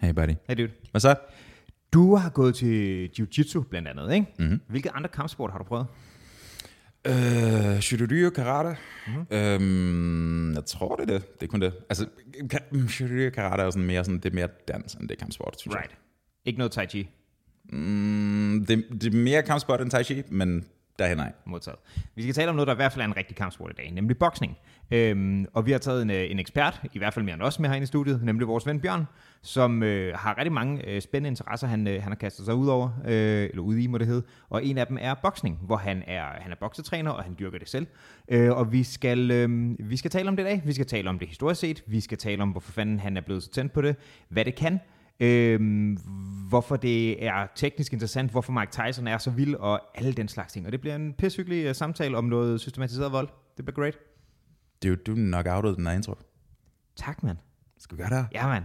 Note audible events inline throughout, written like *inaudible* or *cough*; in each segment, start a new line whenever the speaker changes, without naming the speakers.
Hey buddy.
Hey dude.
Hvad så?
Du har gået til jiu-jitsu blandt andet, ikke?
Mhm.
Hvilke andre kampsport har du prøvet?
Øh, Shuryu karate.
Mhm.
Mm-hmm. Øhm, jeg tror, det er det. Det er kun det. Altså, ka- Shuryu karate er sådan mere, sådan, det er mere dans, end det er kampsport, synes
Right. Ikke noget tai chi
jeg. Mm, det, det er mere kampsport end tai chi, men derhen af.
modtaget. Vi skal tale om noget, der i hvert fald er en rigtig kampsport i dag, nemlig boksning. Øhm, og vi har taget en, øh, en ekspert, i hvert fald mere end os med herinde i studiet, nemlig vores ven Bjørn, som øh, har rigtig mange øh, spændende interesser, han, øh, han har kastet sig ud over, øh, eller ud i må det hedde. Og en af dem er boksning, hvor han er, han er boksetræner, og han dyrker det selv. Øh, og vi skal, øh, vi skal tale om det i dag. Vi skal tale om det historisk set. Vi skal tale om, hvorfor fanden han er blevet så tændt på det. Hvad det kan. Øhm, hvorfor det er teknisk interessant, hvorfor Mike Tyson er så vild, og alle den slags ting. Og det bliver en pissehyggelig uh, samtale om noget systematiseret vold. Det bliver great.
Det er jo, du nok outet den her intro.
Tak, mand.
Skal vi gøre det her?
Ja, mand.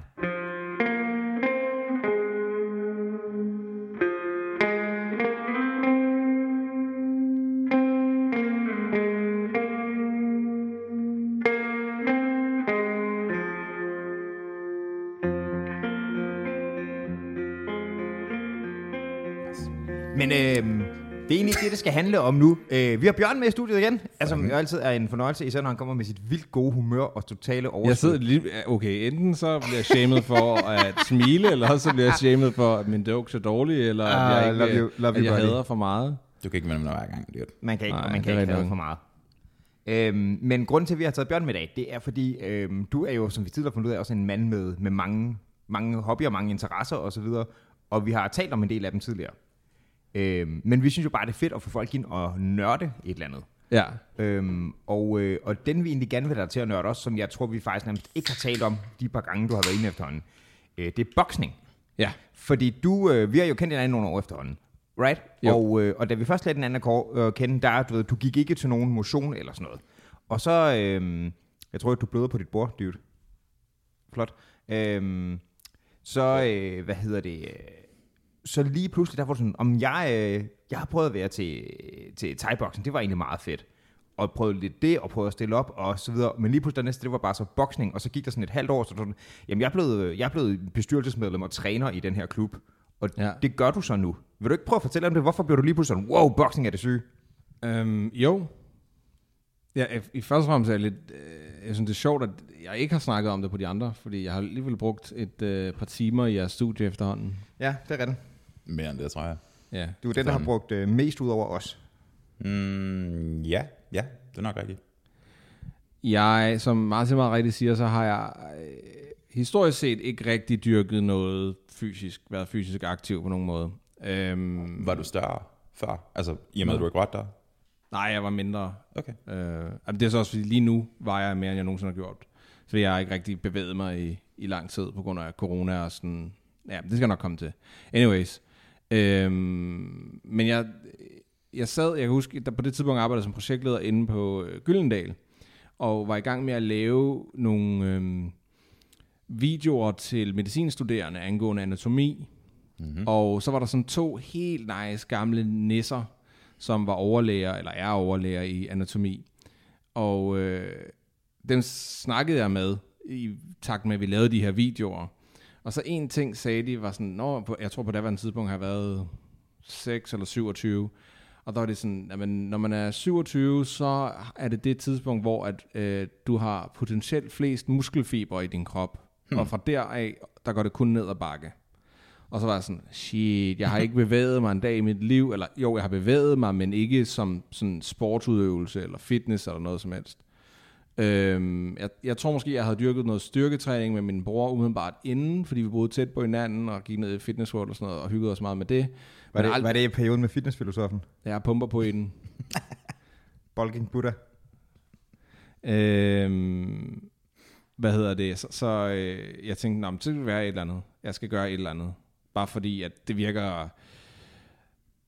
Handle om nu. Øh, vi har Bjørn med i studiet igen. Altså, som jo altid er en fornøjelse, især når han kommer med sit vildt gode humør og totale overskud.
Jeg sidder lige, okay, enten så bliver jeg shamed for at smile, eller også så bliver jeg shamed for, at min jokes er dårlige, eller
Ah,
at jeg,
love
ikke,
you, love
at
you,
jeg hader for meget.
Du kan ikke vende mig hver gang, det er det.
Man kan ikke,
Nej,
man kan ikke have for meget. Øhm, men grunden til, at vi har taget Bjørn med i dag, det er fordi, øhm, du er jo, som vi tidligere har fundet ud af, også en mand med, med mange, mange hobbyer, mange interesser osv., og vi har talt om en del af dem tidligere. Øhm, men vi synes jo bare, det er fedt at få folk ind og nørde et eller andet.
Ja,
Øhm, og, øh, og den vi egentlig gerne vil have dig til at nørde også, som jeg tror, vi faktisk nærmest ikke har talt om de par gange, du har været inde efterhånden, øh, det er boksning.
ja,
Fordi du, øh, vi har jo kendt hinanden nogle år efterhånden, right?
Jo.
Og, øh, og da vi først lærte den anden kår, øh, kende, der, du ved, du gik ikke til nogen motion eller sådan noget. Og så, øh, jeg tror, at du bløder på dit bord, dude. Flot. Øh, så, øh, hvad hedder det, øh, så lige pludselig, der var sådan, om jeg, øh, jeg har prøvet at være til, til thai-boksen, det var egentlig meget fedt. Og prøvede lidt det, og prøvede at stille op, og så videre. Men lige pludselig det næste, det var bare så boksning, og så gik der sådan et halvt år, så sådan, jamen jeg er blevet, jeg er blevet bestyrelsesmedlem og træner i den her klub. Og ja. Det gør du så nu. Vil du ikke prøve at fortælle om det? Hvorfor bliver du lige pludselig sådan, wow, boksning er det syge?
øhm, jo. Ja, i- i første fremmest er jeg lidt, øh, jeg synes det er sjovt, at jeg ikke har snakket om det på de andre, fordi jeg har alligevel brugt et øh, par timer i jeres studie efterhånden.
Ja, det er rigtigt.
Mere end det, tror jeg.
Ja,
Du er den, der har brugt øh, mest ud over os.
Mm, ja, ja, det er nok rigtigt.
Jeg, som Martin meget rigtigt siger, så har jeg øh, historisk set ikke rigtig dyrket noget fysisk, været fysisk aktiv på nogen måde. Øhm,
Var du større før? Altså, i og med, at du ikke var der?
nej, jeg var mindre.
Okay.
Øh, det er så også, fordi lige nu vejer jeg mere, end jeg nogensinde har gjort. Så jeg har ikke rigtig bevæget mig i, i lang tid på grund af corona og sådan. Ja, det skal jeg nok komme til. Anyways. Øhm, men jeg, jeg sad, jeg kan huske, der på det tidspunkt arbejdede som projektleder inde på øh, Gyldendal, og var i gang med at lave nogle øhm, videoer til medicinstuderende angående anatomi. Mm-hmm. Og så var der sådan to helt nice gamle nisser, som var overlæger, eller er overlæger i anatomi. Og øh, dem snakkede jeg med i takt med, at vi lavede de her videoer. Og så en ting sagde de, var sådan, Nå, på, jeg tror på daværende tidspunkt har jeg været 6 eller 27. Og der var det sådan, at når man er 27, så er det det tidspunkt, hvor at, øh, du har potentielt flest muskelfiber i din krop. Hmm. Og fra deraf, der går det kun ned ad bakke. Og så var jeg sådan, shit, jeg har ikke bevæget mig en dag i mit liv, eller jo, jeg har bevæget mig, men ikke som sådan sportsudøvelse, eller fitness, eller noget som helst. Øhm, jeg, jeg tror måske, jeg havde dyrket noget styrketræning med min bror umiddelbart inden, fordi vi boede tæt på hinanden, og gik ned i Fitness World og sådan noget, og hyggede os meget med det.
Var det,
ald-
var det i perioden med fitnessfilosofen?
Jeg pumper på den. *laughs*
Bulking Buddha?
Øhm, hvad hedder det? Så, så øh, jeg tænkte, Nå, det skal være et eller andet. Jeg skal gøre et eller andet. Bare fordi, at det virker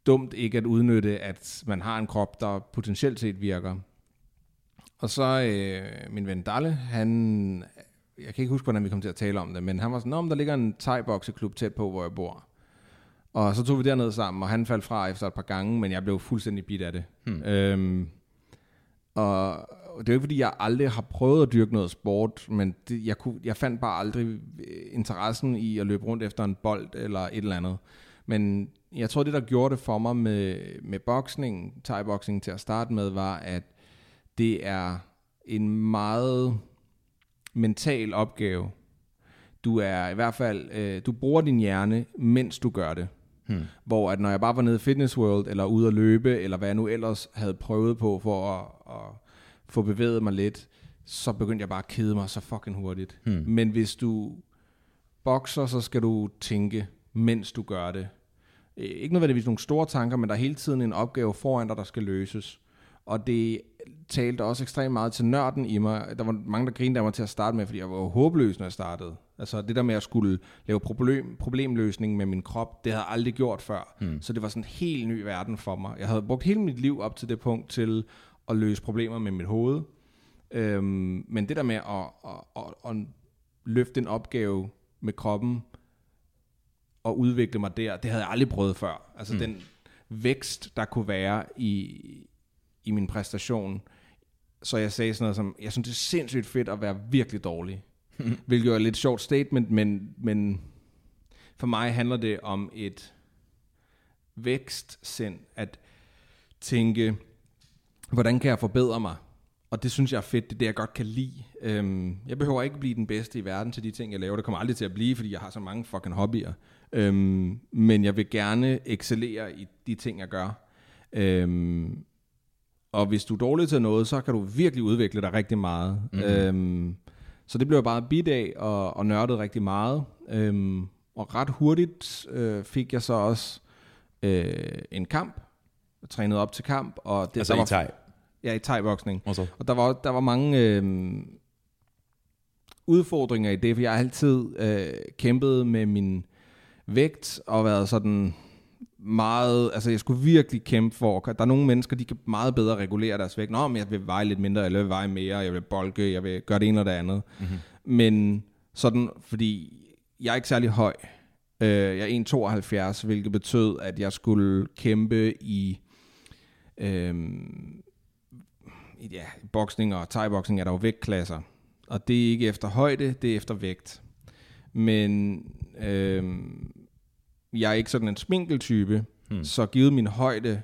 dumt ikke at udnytte, at man har en krop, der potentielt set virker. Og så øh, min ven Dalle, han, jeg kan ikke huske, hvordan vi kom til at tale om det, men han var sådan, men der ligger en thai-bokseklub tæt på, hvor jeg bor. Og så tog vi derned sammen, og han faldt fra efter et par gange, men jeg blev fuldstændig bit af det. Hmm. Øhm, og det er jo ikke, fordi jeg aldrig har prøvet at dyrke noget sport, men det, jeg, kunne, jeg fandt bare aldrig øh, interessen i at løbe rundt efter en bold eller et eller andet. Men jeg tror, det, der gjorde det for mig med, med boksning, thai-boxing til at starte med, var, at det er en meget mental opgave. Du er i hvert fald, øh, du bruger din hjerne, mens du gør det. Hmm. Hvor at når jeg bare var nede i Fitness World, eller ude at løbe, eller hvad jeg nu ellers havde prøvet på for at, at få bevæget mig lidt, så begyndte jeg bare at kede mig så fucking hurtigt. Hmm. Men hvis du bokser, så skal du tænke, mens du gør det. Øh, Ikke nødvendigvis nogle store tanker, men der er hele tiden en opgave foran dig, der skal løses. Og det talte også ekstremt meget til nørden i mig. Der var mange, der grinede af mig til at starte med, fordi jeg var håbløs, når jeg startede. Altså det der med at skulle lave problem, problemløsning med min krop, det havde jeg aldrig gjort før. Hmm. Så det var sådan en helt ny verden for mig. Jeg havde brugt hele mit liv op til det punkt til at løse problemer med mit hoved. Øhm, men det der med at, at, at, at løfte en opgave med kroppen og udvikle mig der, det havde jeg aldrig prøvet før. Altså mm. den vækst, der kunne være i, i min præstation. Så jeg sagde sådan noget som, jeg synes det er sindssygt fedt at være virkelig dårlig. *laughs* Hvilket jo er et lidt sjovt statement, men, men for mig handler det om et vækstsind, at tænke, hvordan kan jeg forbedre mig? Og det synes jeg er fedt, det er det, jeg godt kan lide. Øhm, jeg behøver ikke blive den bedste i verden til de ting, jeg laver. Det kommer aldrig til at blive, fordi jeg har så mange fucking hobbyer. Øhm, men jeg vil gerne excellere i de ting, jeg gør. Øhm, og hvis du er dårlig til noget, så kan du virkelig udvikle dig rigtig meget. Mm-hmm. Øhm, så det blev bare bidt af og, og nørdet rigtig meget. Øhm, og ret hurtigt øh, fik jeg så også øh, en kamp. Jeg trænede op til kamp. Og det,
Altså
der
i
var,
thai.
Ja, i thai-boksning.
Og så?
Og der var, der var mange øh, udfordringer i det, for jeg har altid øh, kæmpet med min vægt og været sådan meget, altså jeg skulle virkelig kæmpe for, der er nogle mennesker, de kan meget bedre regulere deres vægt. Nå, men jeg vil veje lidt mindre, eller jeg vil veje mere, jeg vil bolke, jeg vil gøre det ene og det andet. Mm-hmm. Men sådan, fordi jeg er ikke særlig høj. Øh, jeg er 1,72, hvilket betød, at jeg skulle kæmpe i øh, i- ja, boksning og thai-boksning er der jo vægtklasser. Og det er ikke efter højde, det er efter vægt. Men øhm, jeg er ikke sådan en spinkeltype, hmm. så givet min højde,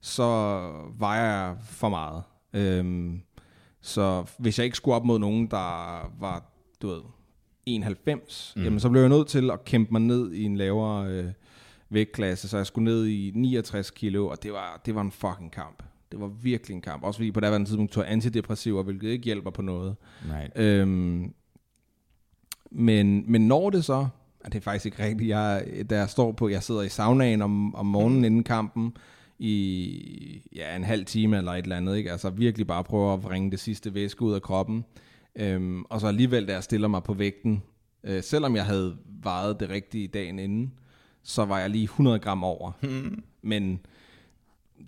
så vejer jeg for meget. Øhm, så hvis jeg ikke skulle op mod nogen, der var, du ved, 91, mm. jamen så blev jeg nødt til at kæmpe mig ned i en lavere øh, vægtklasse, så jeg skulle ned i 69 kilo, og det var, det var en fucking kamp. Det var virkelig en kamp. Også fordi på daværende tidspunkt tog jeg antidepressiver, hvilket ikke hjælper på noget.
Nej.
Øhm, men, men når det så, det er faktisk ikke rigtigt, jeg, da jeg står på, jeg sidder i saunaen om, om morgenen inden kampen, i ja, en halv time eller et eller andet, ikke? altså virkelig bare prøve at bringe det sidste væske ud af kroppen, øhm, og så alligevel, da jeg stiller mig på vægten, øh, selvom jeg havde vejet det rigtige dagen inden, så var jeg lige 100 gram over. Men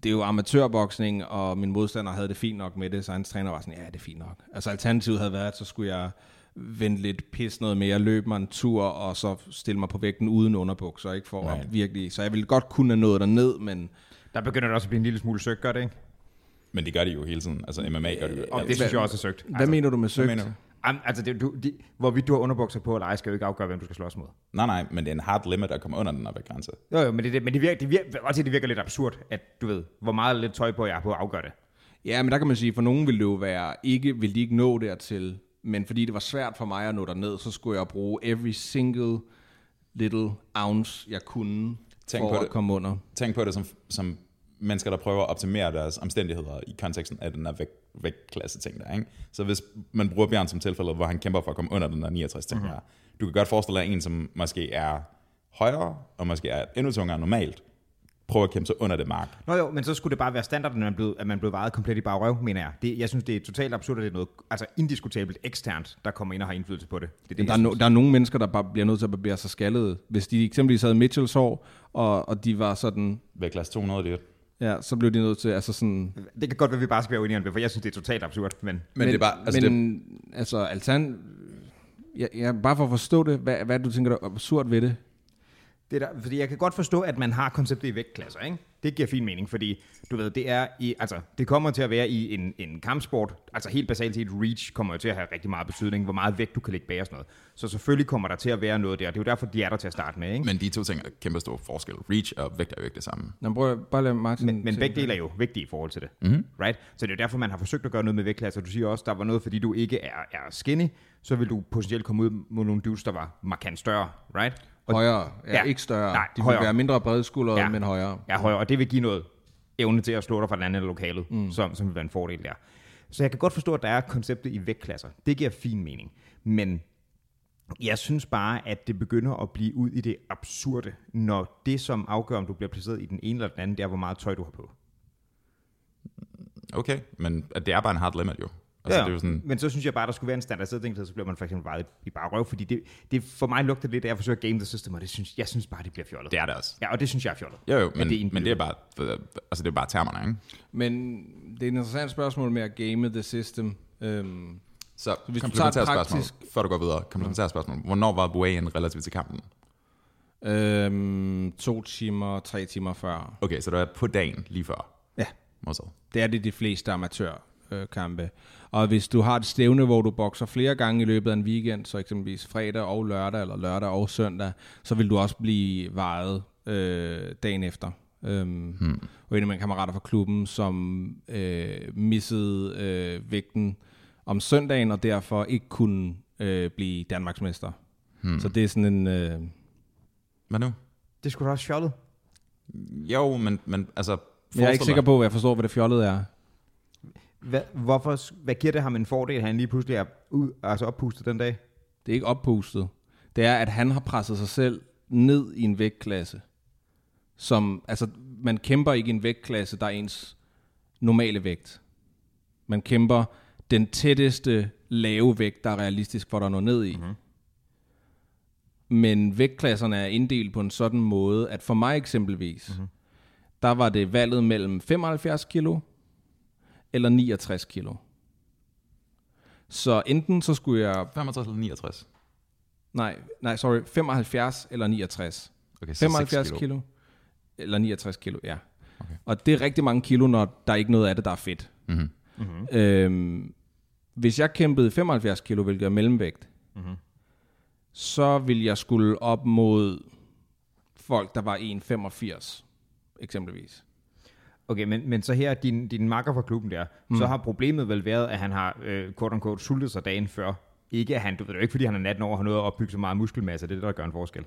det er jo amatørboksning, og min modstander havde det fint nok med det, så hans træner var sådan, ja, det er fint nok. Altså alternativet havde været, at så skulle jeg vente lidt pis noget mere, løbe mig en tur, og så stille mig på vægten uden underbukser, ikke for
Nej.
at virkelig, så jeg ville godt kunne have nået derned, men
Der begynder det også at blive en lille smule søgt, gør det ikke?
Men det gør de jo hele tiden. Altså MMA gør det jo.
Og det synes jeg også er søgt.
hvad mener du med søgt?
mener du?
Am, altså, det, du, de, hvorvidt du har underbukser på eller ej, skal jo ikke afgøre, hvem du skal slås mod.
Nej, nej, men det er en hard limit at komme under den her grænse.
Jo, jo, men det, det, men det virker, det virker, også, det virker lidt absurd, at du ved, hvor meget lidt tøj på jeg har på at afgøre det.
Ja, men der kan man sige, for nogen ville det jo være, ikke, ville de ikke nå dertil, men fordi det var svært for mig at nå derned, så skulle jeg bruge every single little ounce, jeg kunne,
Tænk
for
på
at
det.
komme under.
Tænk på det som, som mennesker, der prøver at optimere deres omstændigheder i konteksten af den her vægt, vægtklasse ting der, ikke? Så hvis man bruger Bjørn som tilfælde, hvor han kæmper for at komme under den der 69 ting mm-hmm. her, du kan godt forestille dig en, som måske er højere, og måske er endnu tungere end normalt, prøver at kæmpe sig under det mark.
Nå jo, men så skulle det bare være standard, at man blev, at man blev vejet komplet i bare røv, mener jeg. Det, jeg synes, det er totalt absurd, at det er noget altså indiskutabelt eksternt, der kommer ind og har indflydelse på det. det, er det
Men der, er no, der er nogle mennesker, der bare bliver nødt til at barbere sig skaldede. Hvis de eksempelvis havde Mitchells hår, og, og de var sådan,
Vægtklasse 200, det
ja, så blev de nødt til, altså sådan...
det kan godt være, at vi bare skal være uenige om det, for jeg synes, det er totalt absurd. Men
Men, det er bare, altså
men,
det,
altså altern... Ja, ja, bare for at forstå det, hvad, hvad du tænker der er absurd ved det?
Det er der, fordi jeg kan godt forstå, at man har konceptet i vægtklasser, ikke? Det giver fin mening, fordi du ved, det er i, altså, det kommer til at være i en, en kampsport, altså helt basalt set, reach kommer jo til at have rigtig meget betydning, hvor meget vægt du kan lægge bag og sådan noget. Så selvfølgelig kommer der til at være noget der. Det er jo derfor, de er der til at starte med, ikke?
Men de to ting er kæmpe stor forskel. Reach og vægt er jo ikke det samme.
Nå, prøv, bare lad Martin...
Men, men begge
det.
dele er jo vigtige i forhold til det. Mm-hmm. Right? Så det er jo derfor, man har forsøgt at gøre noget med vægtklasser. Du siger også, der var noget, fordi du ikke er, er skinny, så vil du potentielt komme ud med nogle dudes, der var markant større. Right? Og
Højere, ja,
Ja.
ikke større.
Nej,
de vil
højere.
være mindre bredskuldrede,
Ja.
ja. men højere.
er højere, og det vil give noget evne til at slå dig fra den anden af lokalet, mm. som, som vil være en fordel der. Så jeg kan godt forstå, at der er konceptet i vægtklasser. Det giver fin mening. Men jeg synes bare, at det begynder at blive ud i det absurde, når det, som afgør, om du bliver placeret i den ene eller den anden, det er, hvor meget tøj du har på.
Okay, men det er bare en hard limit jo. Altså,
ja,
det er jo sådan,
Men så synes jeg bare, der skulle være en standardiseret ting, så bliver man for eksempel vejet i bare røv, fordi det, det for mig lugter lidt af at forsøge at game the system, og det synes, jeg synes bare, det bliver fjollet.
det er det også.
Ja, og det synes jeg er fjollet.
Jo, jo, men,
det er
men det er bare, altså det er bare termerne, ikke?
Men det er et interessant spørgsmål med at game the system. Øhm,
Så
hvis du tager et
spørgsmål,
praktisk-
før du går videre. Komplementære spørgsmål. Hvornår var Buayen relativt til kampen?
øhm, to timer, tre timer før.
Okay, så det var på dagen lige før.
Ja,
Modtaget.
det er det de fleste amatørkampe. Og hvis du har et stævne, hvor du bokser flere gange i løbet af en weekend, så eksempelvis fredag og lørdag, eller lørdag og søndag, så vil du også blive vejet øh, dagen efter. Øhm, hmm. Og en af mine kammerater fra klubben, som øh, missede øh, vægten om søndagen, og derfor ikke kunne øh, blive Danmarksmester. Hmm. Så det er sådan en... Øh,
Hvad nu?
Det skulle da også fjollet.
Jo, men, men altså...
jeg er ikke sikker på, hvad jeg forstår, hvad det fjollede er.
Hvad, hvorfor, hvad giver det ham en fordel, at han lige pludselig er ud, altså oppustet den dag?
Det er ikke oppustet. Det er, at han har presset sig selv ned i en vægtklasse. Som, altså, man kæmper ikke i en vægtklasse, der er ens normale vægt. Man kæmper den tætteste lave vægt, der er realistisk for dig at nå ned i. Mm-hmm. Men vægtklasserne er inddelt på en sådan måde, at for mig eksempelvis, mm-hmm. der var det valget mellem 75 kilo eller 69 kilo. Så enten så skulle jeg
65 eller 69?
Nej, nej, sorry, 75 eller 69.
Okay, så
75
6
kilo. Eller 69 kilo, ja. Okay. Og det er rigtig mange kilo, når der er ikke noget af det, der er fedt.
Mhm.
Mm-hmm. Øhm, hvis jeg kæmpede 75 kilo, hvilket er mellemvægt, mm-hmm. så ville jeg skulle op mod folk, der var 1,85 eksempelvis.
Okay, men, men så her er din, din makker fra klubben der, mm. så har problemet vel været, at han har, øh, quote unquote, sultet sig dagen før. Ikke at han, du ved det er jo ikke, fordi han er 18 år og har noget at opbygge så meget muskelmasse, det er det, der gør en forskel.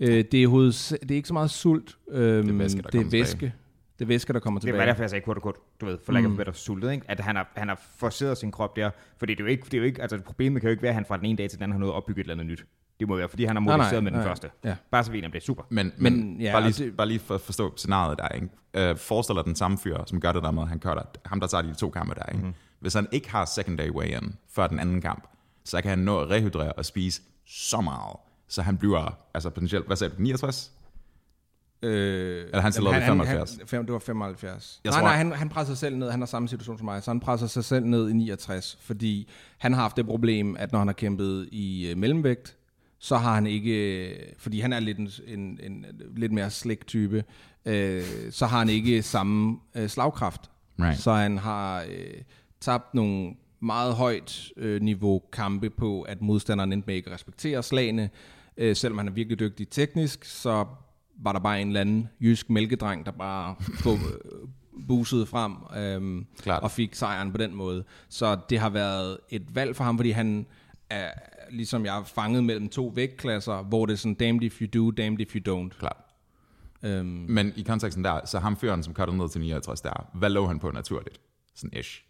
Øh, det, er hoveds, det er ikke så meget sult. Øhm,
Det er væske, der
det er
kommer tilbage.
væske. Det er væske, der kommer
Det
tilbage.
var derfor, jeg sagde quote unquote, du ved, for lack of better sultet, ikke? At han har, han har forceret sin krop der, fordi det er jo ikke, det er jo ikke, altså problemet kan jo ikke være, at han fra den ene dag til den anden har noget at opbygge et eller andet nyt. Det må være, fordi han har
Nej, nej,
modificeret med den
nej.
første.
Ja.
Bare så vi er om det er super.
Men, men,
Men, ja,
bare, lige,
altså-
bare lige for at forstå scenariet der, ikke? Uh, forestil dig den samme fyr, som gør det der med, at han cutter, ham der tager de to kampe der, ikke?
Mhm.
Mm-hmm. Hvis han ikke har secondary weigh-in før den anden kamp, så kan han nå at rehydrere og spise så meget, så han bliver, altså potentielt, hvad sagde du, 69?
Øh,
Eller han stillede op i 75?
Han, fem, det var 75.
Jeg
nej,
tror-
nej, han, han presser sig selv ned. Han har samme situation som mig, så han presser sig selv ned i 69, fordi han har haft det problem, at når han har kæmpet i øh, mellemvægt, så har han ikke, fordi han er lidt en, en, en lidt mere slik type, øh, så har han ikke samme øh, slagkraft.
Right.
Så han har øh, tabt nogle meget højt øh, niveau kampe på, at modstanderen enten ikke at respektere slagene, øh, selvom han er virkelig dygtig teknisk, så var der bare en eller anden jysk mælkedreng, der bare få, øh, busede frem øhm,
Klart.
og fik sejren på den måde. Så det har været et valg for ham, fordi han er, ligesom jeg er fanget mellem to vægtklasser, hvor det er sådan, damned if you do, damned if you don't.
Klart.
Øhm,
Men i konteksten der, så ham fyren, som cuttede ned til 69 der, hvad lå han på naturligt? Sådan ish.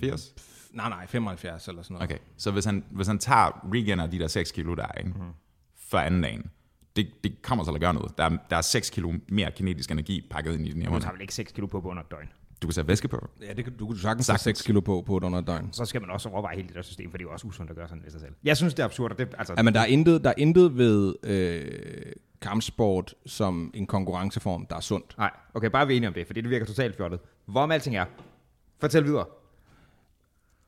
80?
nej, nej, 75 eller sådan noget.
Okay, så hvis han, hvis han tager regener de der 6 kilo der, ikke? Mm. for anden dagen, det, det kommer til at gøre noget. Der er, der er 6 kilo mere kinetisk energi pakket ind i den
Du
her
tager vel ikke 6 kilo på på under et døgn.
Du kan sætte væske på.
Ja, det kan, du kunne sagtens tage
Sagtens.
6 kilo på på et under et døgn.
Så skal man også overveje hele det der system, for det er jo også usundt at gøre sådan ved sig selv. Jeg synes, det er absurd, og det, altså,
Ja, men der er intet, der er intet ved øh, kampsport som en konkurrenceform, der er sundt.
Nej, okay, bare vi er enige om det, for det virker totalt fjollet. Hvorom alting er, fortæl videre.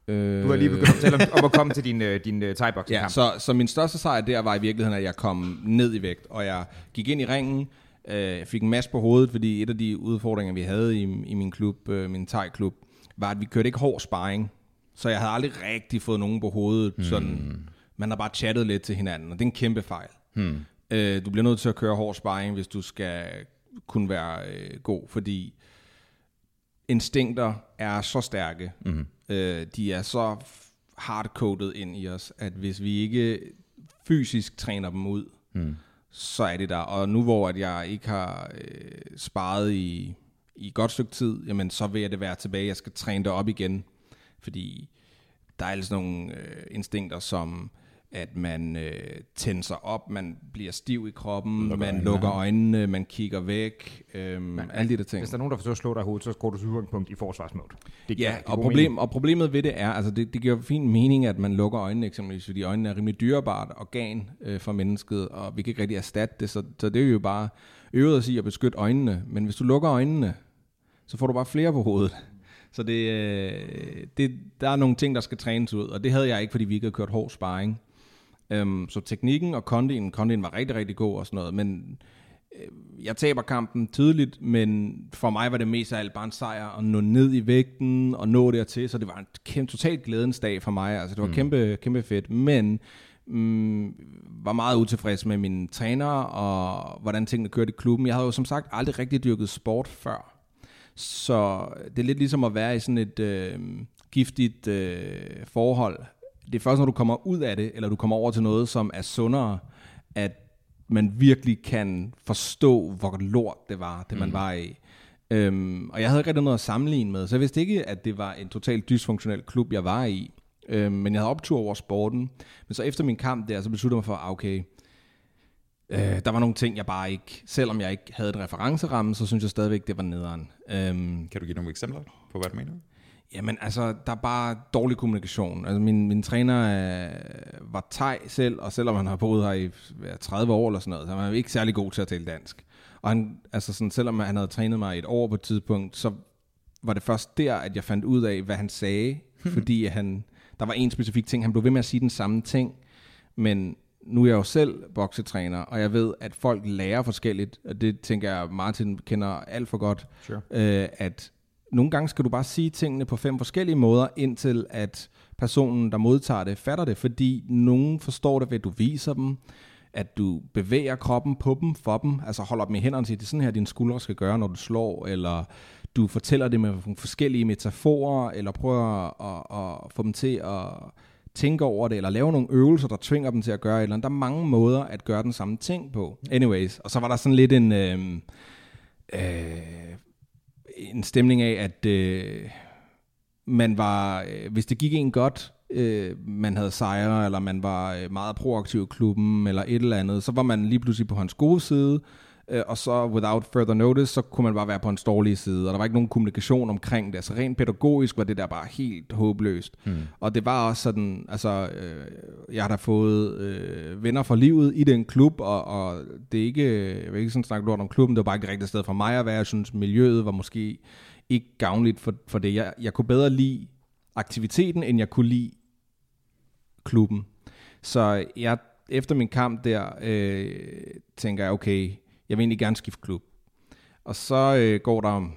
Øh,
Du har lige begyndt at fortælle om, om at komme til din, øh, din uh, thai
Ja, så, så min største sejr der var i virkeligheden, at jeg kom ned i vægt, og jeg gik ind i ringen, øh, fik en masse på hovedet, fordi et af de udfordringer, vi havde i, i min klub, øh, min thai-klub, var, at vi kørte ikke hård sparring. Så jeg havde aldrig rigtig fået nogen på hovedet. Hmm. Sådan, man har bare chattet lidt til hinanden, og det er en kæmpe fejl. Øh, du bliver nødt til at køre hård sparring, hvis du skal kunne være øh, god, fordi instinkter er så stærke. Mm. Øh, de er så hardcoded ind i os, at hvis vi ikke fysisk træner dem ud, mm så er det der. Og nu hvor at jeg ikke har øh, sparet i, i et godt stykke tid, jamen så vil jeg det være tilbage. Jeg skal træne det op igen, fordi der er altså nogle øh, instinkter, som at man øh, tænder op, man bliver stiv i kroppen,
Lukker
man
øjnene.
lukker øjnene, man kigger væk, øhm, alle de der ting.
Hvis der er nogen, der forsøger at slå dig i hovedet, så går du til udgangspunkt i forsvarsmode. Det giver-
Ja,
det
og, problem, og problemet ved det er, altså det, det giver fin mening, at man lukker øjnene eksempelvis, fordi øjnene er rimelig dyrebart organ øh, for mennesket, og vi kan ikke rigtig erstatte det, så, så det er jo bare øvet os i at beskytte øjnene. Men hvis du lukker øjnene, så får du bare flere på hovedet. Så det, øh, det, der er nogle ting, der skal trænes ud, og det havde jeg ikke, fordi vi ikke havde kørt hård sparring. Um, så teknikken og kondien, kondien var rigtig, rigtig god og sådan noget, men øh, jeg taber kampen tydeligt, men for mig var det mest af alt bare en sejr at nå ned i vægten og nå dertil, så det var en kæmpe, totalt glædens dag for mig, altså det var mm. kæmpe, kæmpe fedt, men mm, var meget utilfreds med mine trænere og hvordan tingene kørte i klubben. Jeg havde jo som sagt aldrig rigtig dyrket sport før, så det er lidt ligesom at være i sådan et øh, giftigt øh, forhold. Det er først, når du kommer ud af det, eller du kommer over til noget, som er sundere, at man virkelig kan forstå, hvor lort det var, det man mm. var i. Øhm, og jeg havde ikke rigtig noget at sammenligne med, så jeg vidste ikke, at det var en totalt dysfunktionel klub, jeg var i. Øhm, men jeg havde optur over sporten. Men så efter min kamp der, så besluttede jeg mig for, okay, øh, der var nogle ting, jeg bare ikke, selvom jeg ikke havde en referenceramme, så synes jeg stadigvæk, det var nederen. Øhm,
Kan du give nogle eksempler på, hvad du mener?
Jamen altså, der er bare dårlig kommunikation. Altså min, min træner øh, var thai selv, og selvom han har boet her i ja, 30 år eller sådan noget, så var han ikke særlig god til at tale dansk. Og han, altså sådan, selvom han havde trænet mig et år på et tidspunkt, så var det først der, at jeg fandt ud af, hvad han sagde, *laughs* fordi han, der var en specifik ting, han blev ved med at sige den samme ting, men nu er jeg jo selv boksetræner, og jeg ved, at folk lærer forskelligt, og det tænker jeg, Martin kender alt for godt,
Sure.
øh, at nogle gange skal du bare sige tingene på fem forskellige måder, indtil at personen, der modtager det, fatter det, fordi nogen forstår det ved, at du viser dem, at du bevæger kroppen på dem, for dem, altså holder dem i hænderne og siger, det er sådan her, dine skuldre skal gøre, når du slår, eller du fortæller det med nogle forskellige metaforer, eller prøver at, at få dem til at tænke over det, eller lave nogle øvelser, der tvinger dem til at gøre et eller andet. Der er mange måder at gøre den samme ting på. Anyways, og så var der sådan lidt en... Øhm, øh, øh, en stemning af, at øh, man var, øh, hvis det gik en godt, øh, man havde sejre, eller man var øh, meget proaktiv i klubben, eller et eller andet, så var man lige pludselig på hans gode side, øh, og så without further notice, så kunne man bare være på hans dårlige side, og der var ikke nogen kommunikation omkring det. Altså rent pædagogisk var det der bare helt håbløst. Hmm. Og det var også sådan, altså, øh, jeg har da fået øh, venner for livet i den klub, og, og det er ikke, jeg vil ikke sådan snakke lort om klubben, det var bare ikke det rigtige sted for mig at være. Jeg synes, miljøet var måske ikke gavnligt for, for det. Jeg, jeg kunne bedre lide aktiviteten, end jeg kunne lide klubben. Så jeg, efter min kamp der, øh, tænker jeg, okay, jeg vil egentlig gerne skifte klub. Og så øh, går der,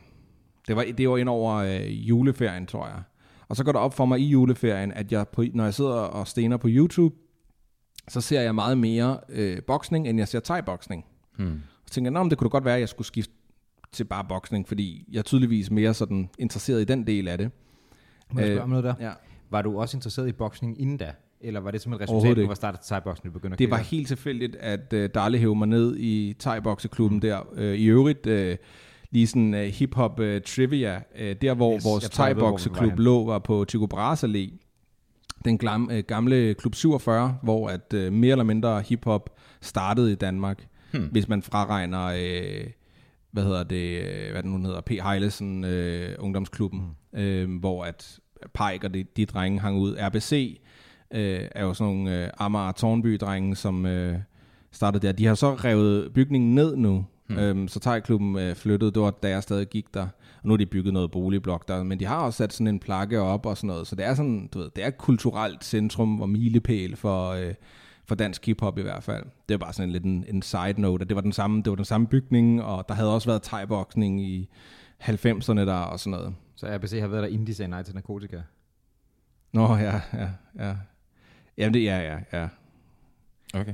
det var, det var ind over øh, juleferien, tror jeg. Og så går der op for mig i juleferien, at jeg på, når jeg sidder og stener på YouTube, så ser jeg meget mere øh, boksning, end jeg ser thai-boksning.
Hmm.
Og tænker, Nå, men det kunne da godt være, at jeg skulle skifte til bare boksning, fordi jeg er tydeligvis mere sådan interesseret i den del af det.
Må jeg spørge om noget der?
Ja.
Var du også interesseret i boksning inden da? Eller var det som et resultat, var startet du begyndte at
Det var
kigge?
helt tilfældigt, at uh, Darle hævde mig ned i thai-bokseklubben mm. der. Uh, I øvrigt, uh, lige sådan uh, hip-hop uh, trivia, uh, der hvor
Yes,
vores
hvor
thai-bokseklub
var
lå, var på Tycho Brahes Allé. Den glam, uh, gamle klub 47, hvor at uh, mere eller mindre hip-hop startede i Danmark. Hmm. Hvis man fraregner, uh, hvad hedder det, uh, hvad den nu hedder, P. Heilesen uh, ungdomsklubben, hmm. uh, hvor at Pike og de, de drenge hang ud. RBC øh, er jo sådan nogle øh, Amager Tornby-drenge, som øh, startede der. De har så revet bygningen ned nu, Hmm. Øhm, så thai-klubben øh, flyttede, det var da jeg stadig gik der. Og nu har de bygget noget boligblok der, men de har også sat sådan en plakke op og sådan noget. Så det er sådan, du ved, det er et kulturelt centrum og milepæl for, øh, for dansk hiphop i hvert fald. Det er bare sådan en lidt en, en side note, at det var den samme, det var den samme bygning, og der havde også været thai i 90'erne der og sådan noget.
Så RBC har været der, inden de sagde nej til narkotika?
Nå, ja, ja, ja. Jamen det, ja, ja, ja.
Okay.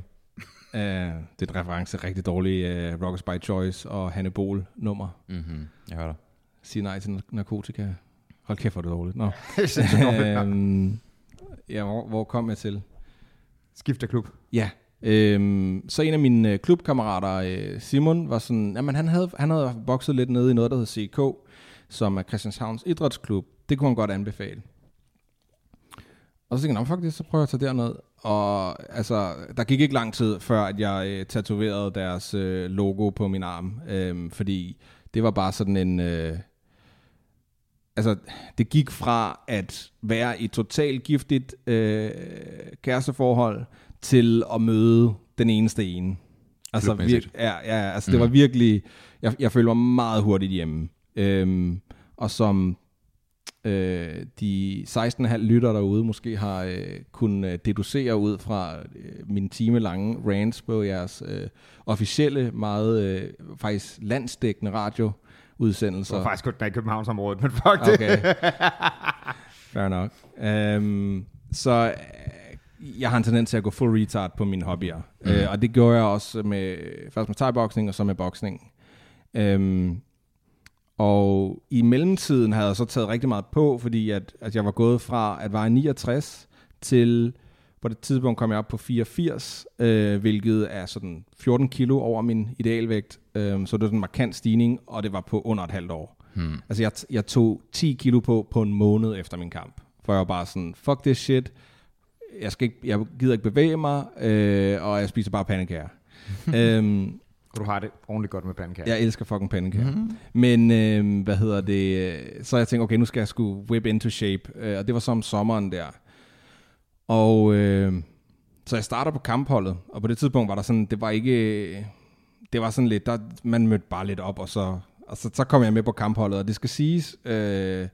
Uh, *laughs* det er en reference rigtig dårlig uh, Rockers by Choice og Hanne Bol nummer.
Mm-hmm. Jeg hører dig.
Sig nej til narkotika. Hold kæft, hvor det dårligt. Nå. *laughs*
øhm,
ja, hvor, hvor kom jeg til?
Skifter klub.
Ja. Øhm, så en af mine øh, klubkammerater, øh, Simon, var sådan, jamen han havde, han havde bokset lidt nede i noget, der hedder CK, som er Christianshavns Idrætsklub. Det kunne han godt anbefale. Og så tænkte jeg, faktisk, så prøver jeg at tage derned. Og altså, der gik ikke lang tid, før at jeg øh, tatoverede deres øh, logo på min arm. Øh, fordi det var bare sådan en... Øh, altså, det gik fra at være i totalt giftigt øh, kæresteforhold til at møde den eneste ene. Altså, vir- ja, ja, altså mm. det var virkelig... Jeg, jeg følte mig meget hurtigt hjemme. Øhm, og som øh, de 16,5 lytter derude måske har øh, kunnet øh, deducere ud fra øh, min time lange rants på jeres øh, officielle, meget øh, faktisk landsdækkende radio udsendelser.
Det var faktisk kun i Københavnsområdet, men fuck det. Okay. *laughs*
Fair nok. Um, så øh, jeg har en tendens til at gå full retard på mine hobbyer. Mm. Uh, og det gjorde jeg også med, først med thai-boksning og så med boksning. Um, og i mellemtiden havde jeg så taget rigtig meget på, fordi at, at jeg var gået fra at veje 69 til på det tidspunkt kom jeg op på 84, øh, hvilket er sådan 14 kilo over min idealvægt. Øh, så det var sådan en markant stigning, og det var på under et halvt år. Hmm. Altså jeg, jeg tog 10 kilo på på en måned efter min kamp. For jeg var bare sådan, fuck this shit. Jeg, skal ikke, jeg gider ikke bevæge mig, øh, og jeg spiser bare pandekager. *laughs* øhm,
og du har det ordentligt godt med pandekager.
Jeg elsker fucking pandekager. Mm-hmm. Men øh, hvad hedder det? Så jeg tænkte, okay, nu skal jeg sgu whip into shape. Øh, og det var så om sommeren der. Og øh, så jeg starter på kampholdet, og på det tidspunkt var der sådan, det var ikke, det var sådan lidt, der, man mødte bare lidt op, og så, og så, så kom jeg med på kampholdet, og det skal siges, øh,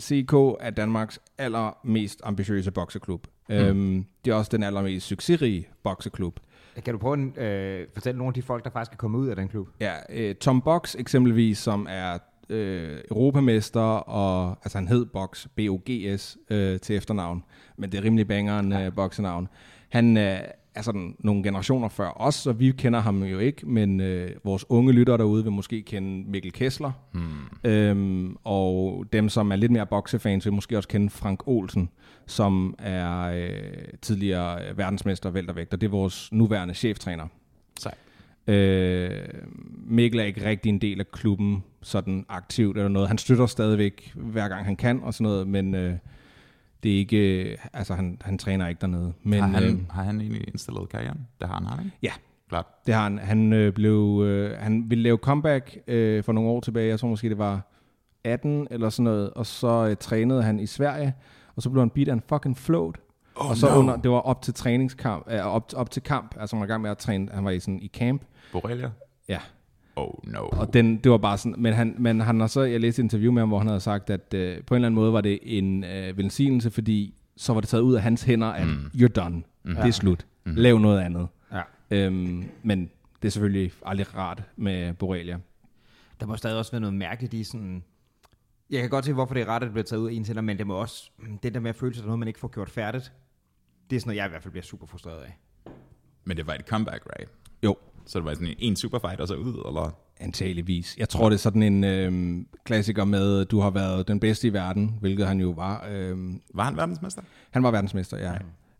CK er Danmarks allermest ambitiøse bokseklub. Mm. Øhm, det er også den allermest succesrige bokseklub.
Kan du prøve at øh, fortælle nogle af de folk, der faktisk er kommet ud af den klub?
Ja, øh, Tom Box eksempelvis, som er øh, europamester, og altså han hed Box, B-O-G-S øh, til efternavn, men det er rimelig bangeren øh, boksenavn. Han øh, er sådan nogle generationer før os, så vi kender ham jo ikke, men øh, vores unge lyttere derude vil måske kende Mikkel Kessler. Hmm. Øhm, og dem, som er lidt mere boksefans, vil måske også kende Frank Olsen, som er øh, tidligere verdensmester væltervægt, og det er vores nuværende cheftræner.
Sej.
Øh, Mikkel er ikke rigtig en del af klubben, sådan aktivt eller noget. Han støtter stadigvæk, hver gang han kan og sådan noget, men øh, det er ikke, altså han, han træner ikke dernede. Men,
har, han, øh, har han egentlig indstillet karrieren? Det har han, har ikke?
Ja,
Klart.
det har han. Han, øh, blev, øh, han ville lave comeback øh, for nogle år tilbage, jeg tror måske det var 18 eller sådan noget, og så øh, trænede han i Sverige, og så blev han beat af en fucking float. Oh, og så no. under, det var op til træningskamp, øh, op, op til kamp, altså han var i gang med at træne, han var i, sådan, i camp.
Borrelia?
Ja.
Oh no.
Og den, det var bare sådan, men han, men han har så, jeg læste et interview med ham, hvor han havde sagt, at øh, på en eller anden måde var det en øh, velsignelse, fordi så var det taget ud af hans hænder, at mm. you're done, mm. det er slut, mm. lav noget andet.
Ja.
Øhm, men det er selvfølgelig aldrig rart med Borrelia.
Der må stadig også være noget mærkeligt i sådan... Jeg kan godt se, hvorfor det er rart, at det bliver taget ud af en hænder, men det må også... Det der med at føle sig, at noget, man ikke får gjort færdigt, det er sådan noget, jeg i hvert fald bliver super frustreret af.
Men det var et comeback, right?
Jo.
Så det var sådan en superfight og så ud, eller?
Antageligvis. Jeg tror, det er sådan en øh, klassiker med, du har været den bedste i verden, hvilket han jo var. Øh,
var han verdensmester?
Han var verdensmester, ja.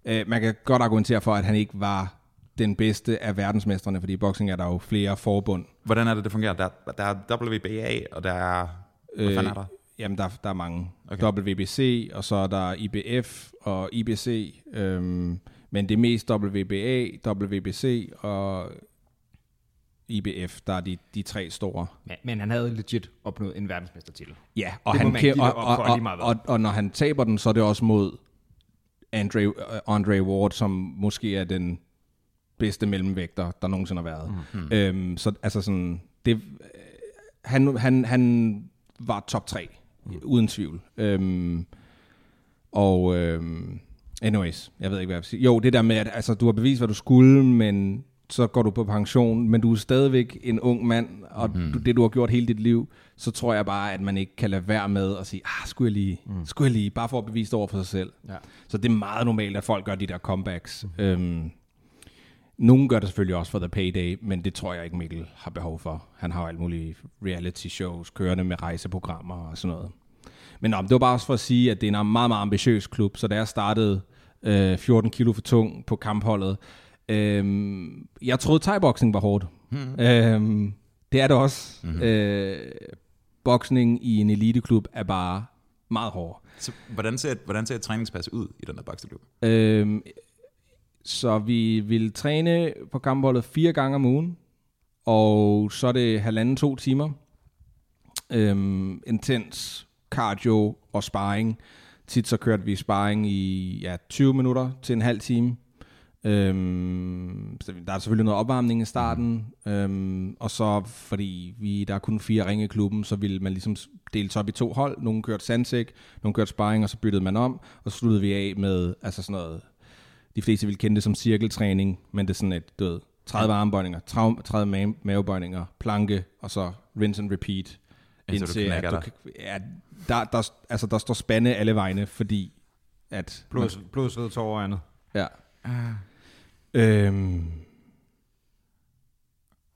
ja. Øh, man kan godt argumentere for, at han ikke var den bedste af verdensmesterne, fordi i boxing er der jo flere forbund.
Hvordan er det, det fungerer? Der, der er WBA, og der er... Hvad øh, fanden er der?
Jamen, der, der er mange. Okay. WBC, og så er der IBF og IBC. Øhm, men det er mest WBA, WBC og IBF, der er de, de tre store.
Ja, men han havde legit opnået en verdensmestertitel.
Ja, og, han kan, og, og, og, og, og, og når han taber den, så er det også mod Andre, uh, Andre Ward, som måske er den bedste mellemvægter, der nogensinde har været. Mm. Øhm, så altså sådan, det, øh, han, han, han var top 3, mm. uden tvivl. Øhm, og øhm, anyways, jeg ved ikke, hvad jeg vil sige. Jo, det der med, at altså, du har bevist, hvad du skulle, men så går du på pension, men du er stadigvæk en ung mand, og mm. du, det du har gjort hele dit liv, så tror jeg bare, at man ikke kan lade være med at sige, ah, skulle jeg lige, mm. skulle jeg lige, bare for at bevise det over for sig selv.
Ja.
Så det er meget normalt, at folk gør de der comebacks. Mm. Øhm, nogen gør det selvfølgelig også for the payday, men det tror jeg ikke Mikkel har behov for. Han har jo alle mulige reality shows, kørende med rejseprogrammer og sådan noget. Men nå, det var bare også for at sige, at det er en meget, meget ambitiøs klub, så da jeg startede øh, 14 kilo for tung på kampholdet, øh, jeg troede thai var hårdt. Mm. Øh, det er det også. Mm-hmm. Øh, boksning i en eliteklub er bare meget hård.
Så hvordan ser, hvordan ser et træningspas ud i den der bokseklub?
Øh, så vi vil træne på kampholdet fire gange om ugen, og så er det halvanden to timer. Øhm, intens cardio og sparring. Tit så kørte vi sparring i ja, 20 minutter til en halv time. Øhm, så der er selvfølgelig noget opvarmning i starten, øhm, og så fordi vi der er kun fire ringe i klubben, så ville man ligesom dele op i to hold. Nogle kørte sandsæk, nogle kørte sparring, og så byttede man om, og så sluttede vi af med altså sådan noget, de fleste vil kende det som cirkeltræning, men det er sådan et, du ved, 30 armbøjninger, 30 mavebøjninger, planke, og så rinse and repeat.
Indtil, du at du,
ja, der, der, altså, der står spande alle vegne, fordi at...
Blod, blod sved, tårer og andet.
Ja. Ah. Øhm,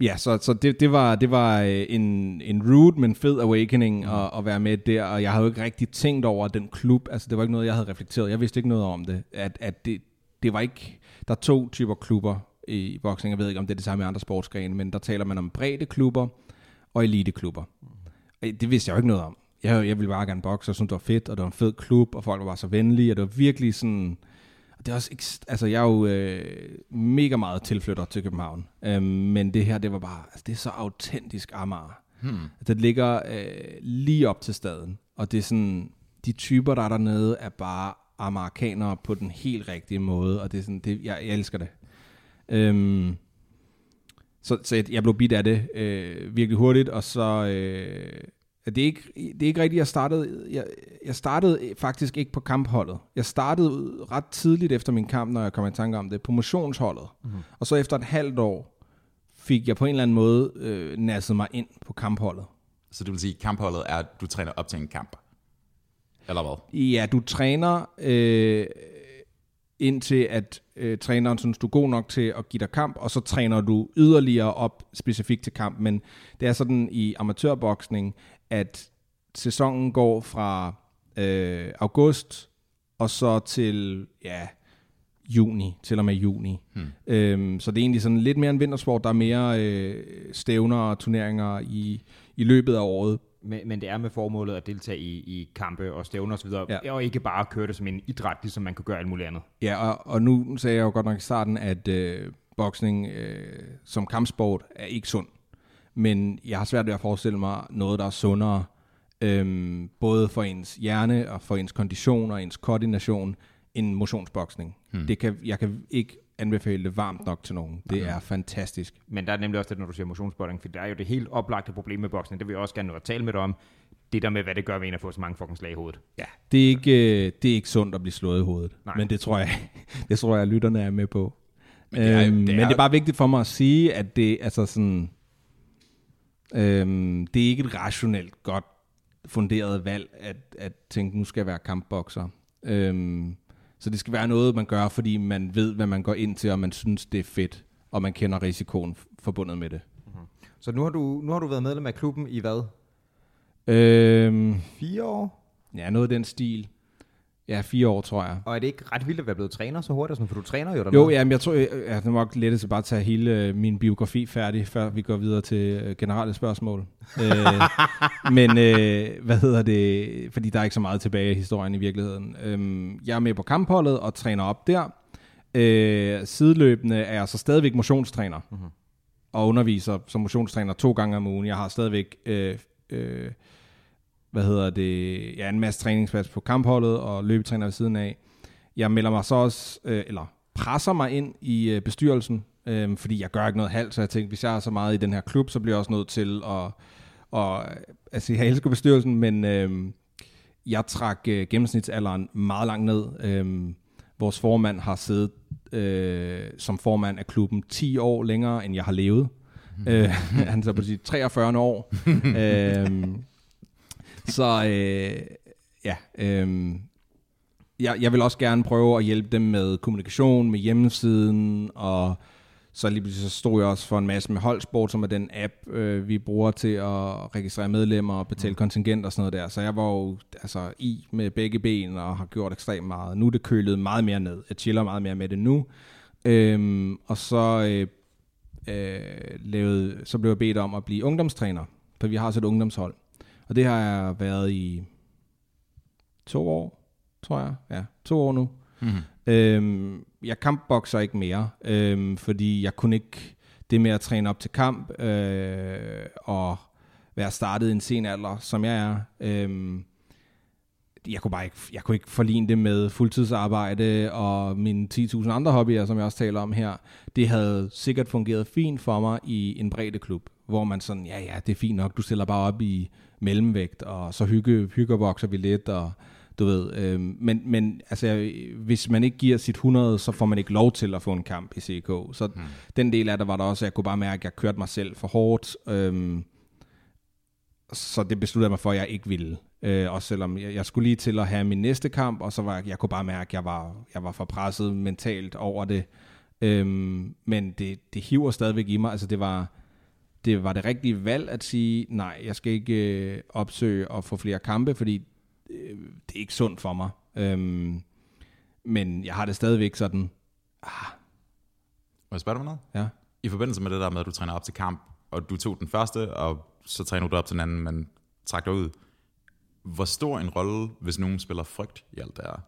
ja, så, så det, det var, det var øh, en, en rude, men fed awakening mm. at, at være med der, og jeg havde jo ikke rigtig tænkt over den klub, altså det var ikke noget, jeg havde reflekteret, jeg vidste ikke noget om det, at, at det, det var ikke, der er to typer klubber i boksning, jeg ved ikke, om det er det samme i andre sportsgrene, men der taler man om brede klubber og eliteklubber. Mm. Det vidste jeg jo ikke noget om. Jeg, jeg ville bare gerne bokse, og synes, det var fedt, og det var en fed klub, og folk var bare så venlige, og det var virkelig sådan... Og det er også ikke, altså jeg er jo øh, mega meget tilflytter til København, øhm, men det her, det var bare, altså det er så autentisk Amager. Hmm. Det ligger øh, lige op til staden, og det er sådan, de typer, der er dernede, er bare amerikanere på den helt rigtige måde, og det er sådan, det, jeg, jeg elsker det. Øhm, så, så jeg blev bidt af det øh, virkelig hurtigt, og så... Øh, det er, ikke, det er ikke rigtigt, jeg startede, jeg, jeg startede faktisk ikke på kampholdet. Jeg startede ret tidligt efter min kamp, når jeg kom i tanke om det, på motionsholdet. Mm-hmm. Og så efter et halvt år, fik jeg på en eller anden måde øh, nasset mig ind på kampholdet.
Så det vil sige, at kampholdet er, at du træner op til en kamp? Eller hvad?
Ja, du træner øh, indtil at øh, træneren synes, du er god nok til at give dig kamp, og så træner du yderligere op specifikt til kamp. Men det er sådan i amatørboksning, at sæsonen går fra øh, august og så til ja, juni, til og med juni. Hmm. Øhm, så det er egentlig sådan lidt mere en vintersport. Der er mere øh, stævner og turneringer i, i løbet af året.
Men, men det er med formålet at deltage i, i kampe og stævner osv., ja. og ikke bare køre det som en idræt, ligesom man kan gøre alt muligt andet.
Ja, og, og nu sagde jeg jo godt nok i starten, at øh, boksning øh, som kampsport er ikke sund. Men jeg har svært ved at forestille mig noget, der er sundere, øhm, både for ens hjerne og for ens kondition og ens koordination, end motionsboksning. Hmm. Det kan, jeg kan ikke anbefale det varmt nok til nogen. Det okay. er fantastisk.
Men der er nemlig også det, når du siger motionsboksning, for der er jo det helt oplagte problem med boksning. Det vil jeg også gerne nå at tale med dig om. Det der med, hvad det gør ved en at få så mange fucking slag i hovedet.
Ja, det er ikke, øh, det er ikke sundt at blive slået i hovedet. Nej. Men det tror jeg, *laughs* det tror jeg, lytterne er med på. Men det er, øhm, det er, men det er bare vigtigt for mig at sige, at det altså sådan, øhm, det er ikke et rationelt godt funderet valg at, at tænke, nu skal jeg være kampbokser. Øhm, så det skal være noget, man gør, fordi man ved, hvad man går ind til, og man synes, det er fedt, og man kender risikoen forbundet med det. Mm-hmm.
Så nu har, du, nu har du været medlem af klubben i hvad?
Øhm,
Fire år?
Ja, noget af den stil. Ja, fire år, tror jeg.
Og er det ikke ret vildt at være blevet træner så hurtigt? For du træner jo
dernede. Jo, ja, men jeg tror, jeg, jeg er nok lettest at bare tage hele øh, min biografi færdig, før vi går videre til øh, generelle spørgsmål. øh, *laughs* men øh, hvad hedder det? Fordi der er ikke så meget tilbage i historien i virkeligheden. Øh, jeg er med på kampholdet og træner op der. Øh, sideløbende er jeg så stadigvæk motionstræner. Mm-hmm. Og underviser som motionstræner to gange om ugen. Jeg har stadigvæk... Øh, øh, hvad hedder det, ja, en masse træningsplads på kampholdet og løbetræner ved siden af. Jeg melder mig så også, øh, eller presser mig ind i øh, bestyrelsen øhm, fordi jeg gør ikke noget halvt, så jeg tænkte, hvis jeg er så meget i den her klub, så bliver jeg også nødt til at, og, altså *laughs* jeg elsker bestyrelsen, men øhm, jeg trak øh, gennemsnitsalderen meget langt ned. Øhm, vores formand har siddet øh, som formand af klubben 10 år længere, end jeg har levet. Mm. Øh, *laughs* han er så på sit 43 år. *laughs* øhm, så øh, ja, øh, jeg, jeg vil også gerne prøve at hjælpe dem med kommunikation, med hjemmesiden, og så lige pludselig så stod jeg også for en masse med Holdsport, som er den app, øh, vi bruger til at registrere medlemmer og betale mm. kontingent og sådan noget der. Så jeg var jo altså, i med begge ben og har gjort ekstremt meget. Nu er det kølet meget mere ned. Jeg chiller meget mere med det nu. Øhm, og så, øh, øh, lavede, så blev jeg bedt om at blive ungdomstræner, for vi har så et ungdomshold. Og det har jeg været i to år, tror jeg. Ja, to år nu. Mm-hmm. Øhm, jeg kampbokser ikke mere, øhm, fordi jeg kunne ikke det med at træne op til kamp øh, og være startet i en sen alder, som jeg er. Øhm, jeg kunne bare ikke, jeg kunne ikke forligne det med fuldtidsarbejde og mine 10.000 andre hobbyer, som jeg også taler om her. Det havde sikkert fungeret fint for mig i en bredde klub, hvor man sådan, ja ja, det er fint nok, du stiller bare op i mellemvægt, og så hygge, hyggebokser vi lidt, og du ved, øh, men, men altså, hvis man ikke giver sit 100, så får man ikke lov til at få en kamp i CK. Så hmm. den del af det var der også, at jeg kunne bare mærke, at jeg kørte mig selv for hårdt. Øh, så det besluttede jeg mig for, at jeg ikke ville. Øh, også selvom jeg, jeg skulle lige til at have min næste kamp, og så var jeg, jeg kunne bare mærke, at jeg var, jeg var for presset mentalt over det. Øh, men det, det hiver stadigvæk i mig. Altså det var, det var det rigtige valg at sige, nej, jeg skal ikke øh, opsøge og få flere kampe, fordi øh, det er ikke sundt for mig. Øhm, men jeg har det stadigvæk sådan, ah.
Må jeg spørge dig noget?
Ja.
I forbindelse med det der med, at du træner op til kamp, og du tog den første, og så træner du op til den anden, men træk dig ud. Hvor stor en rolle, hvis nogen spiller frygt i alt det her?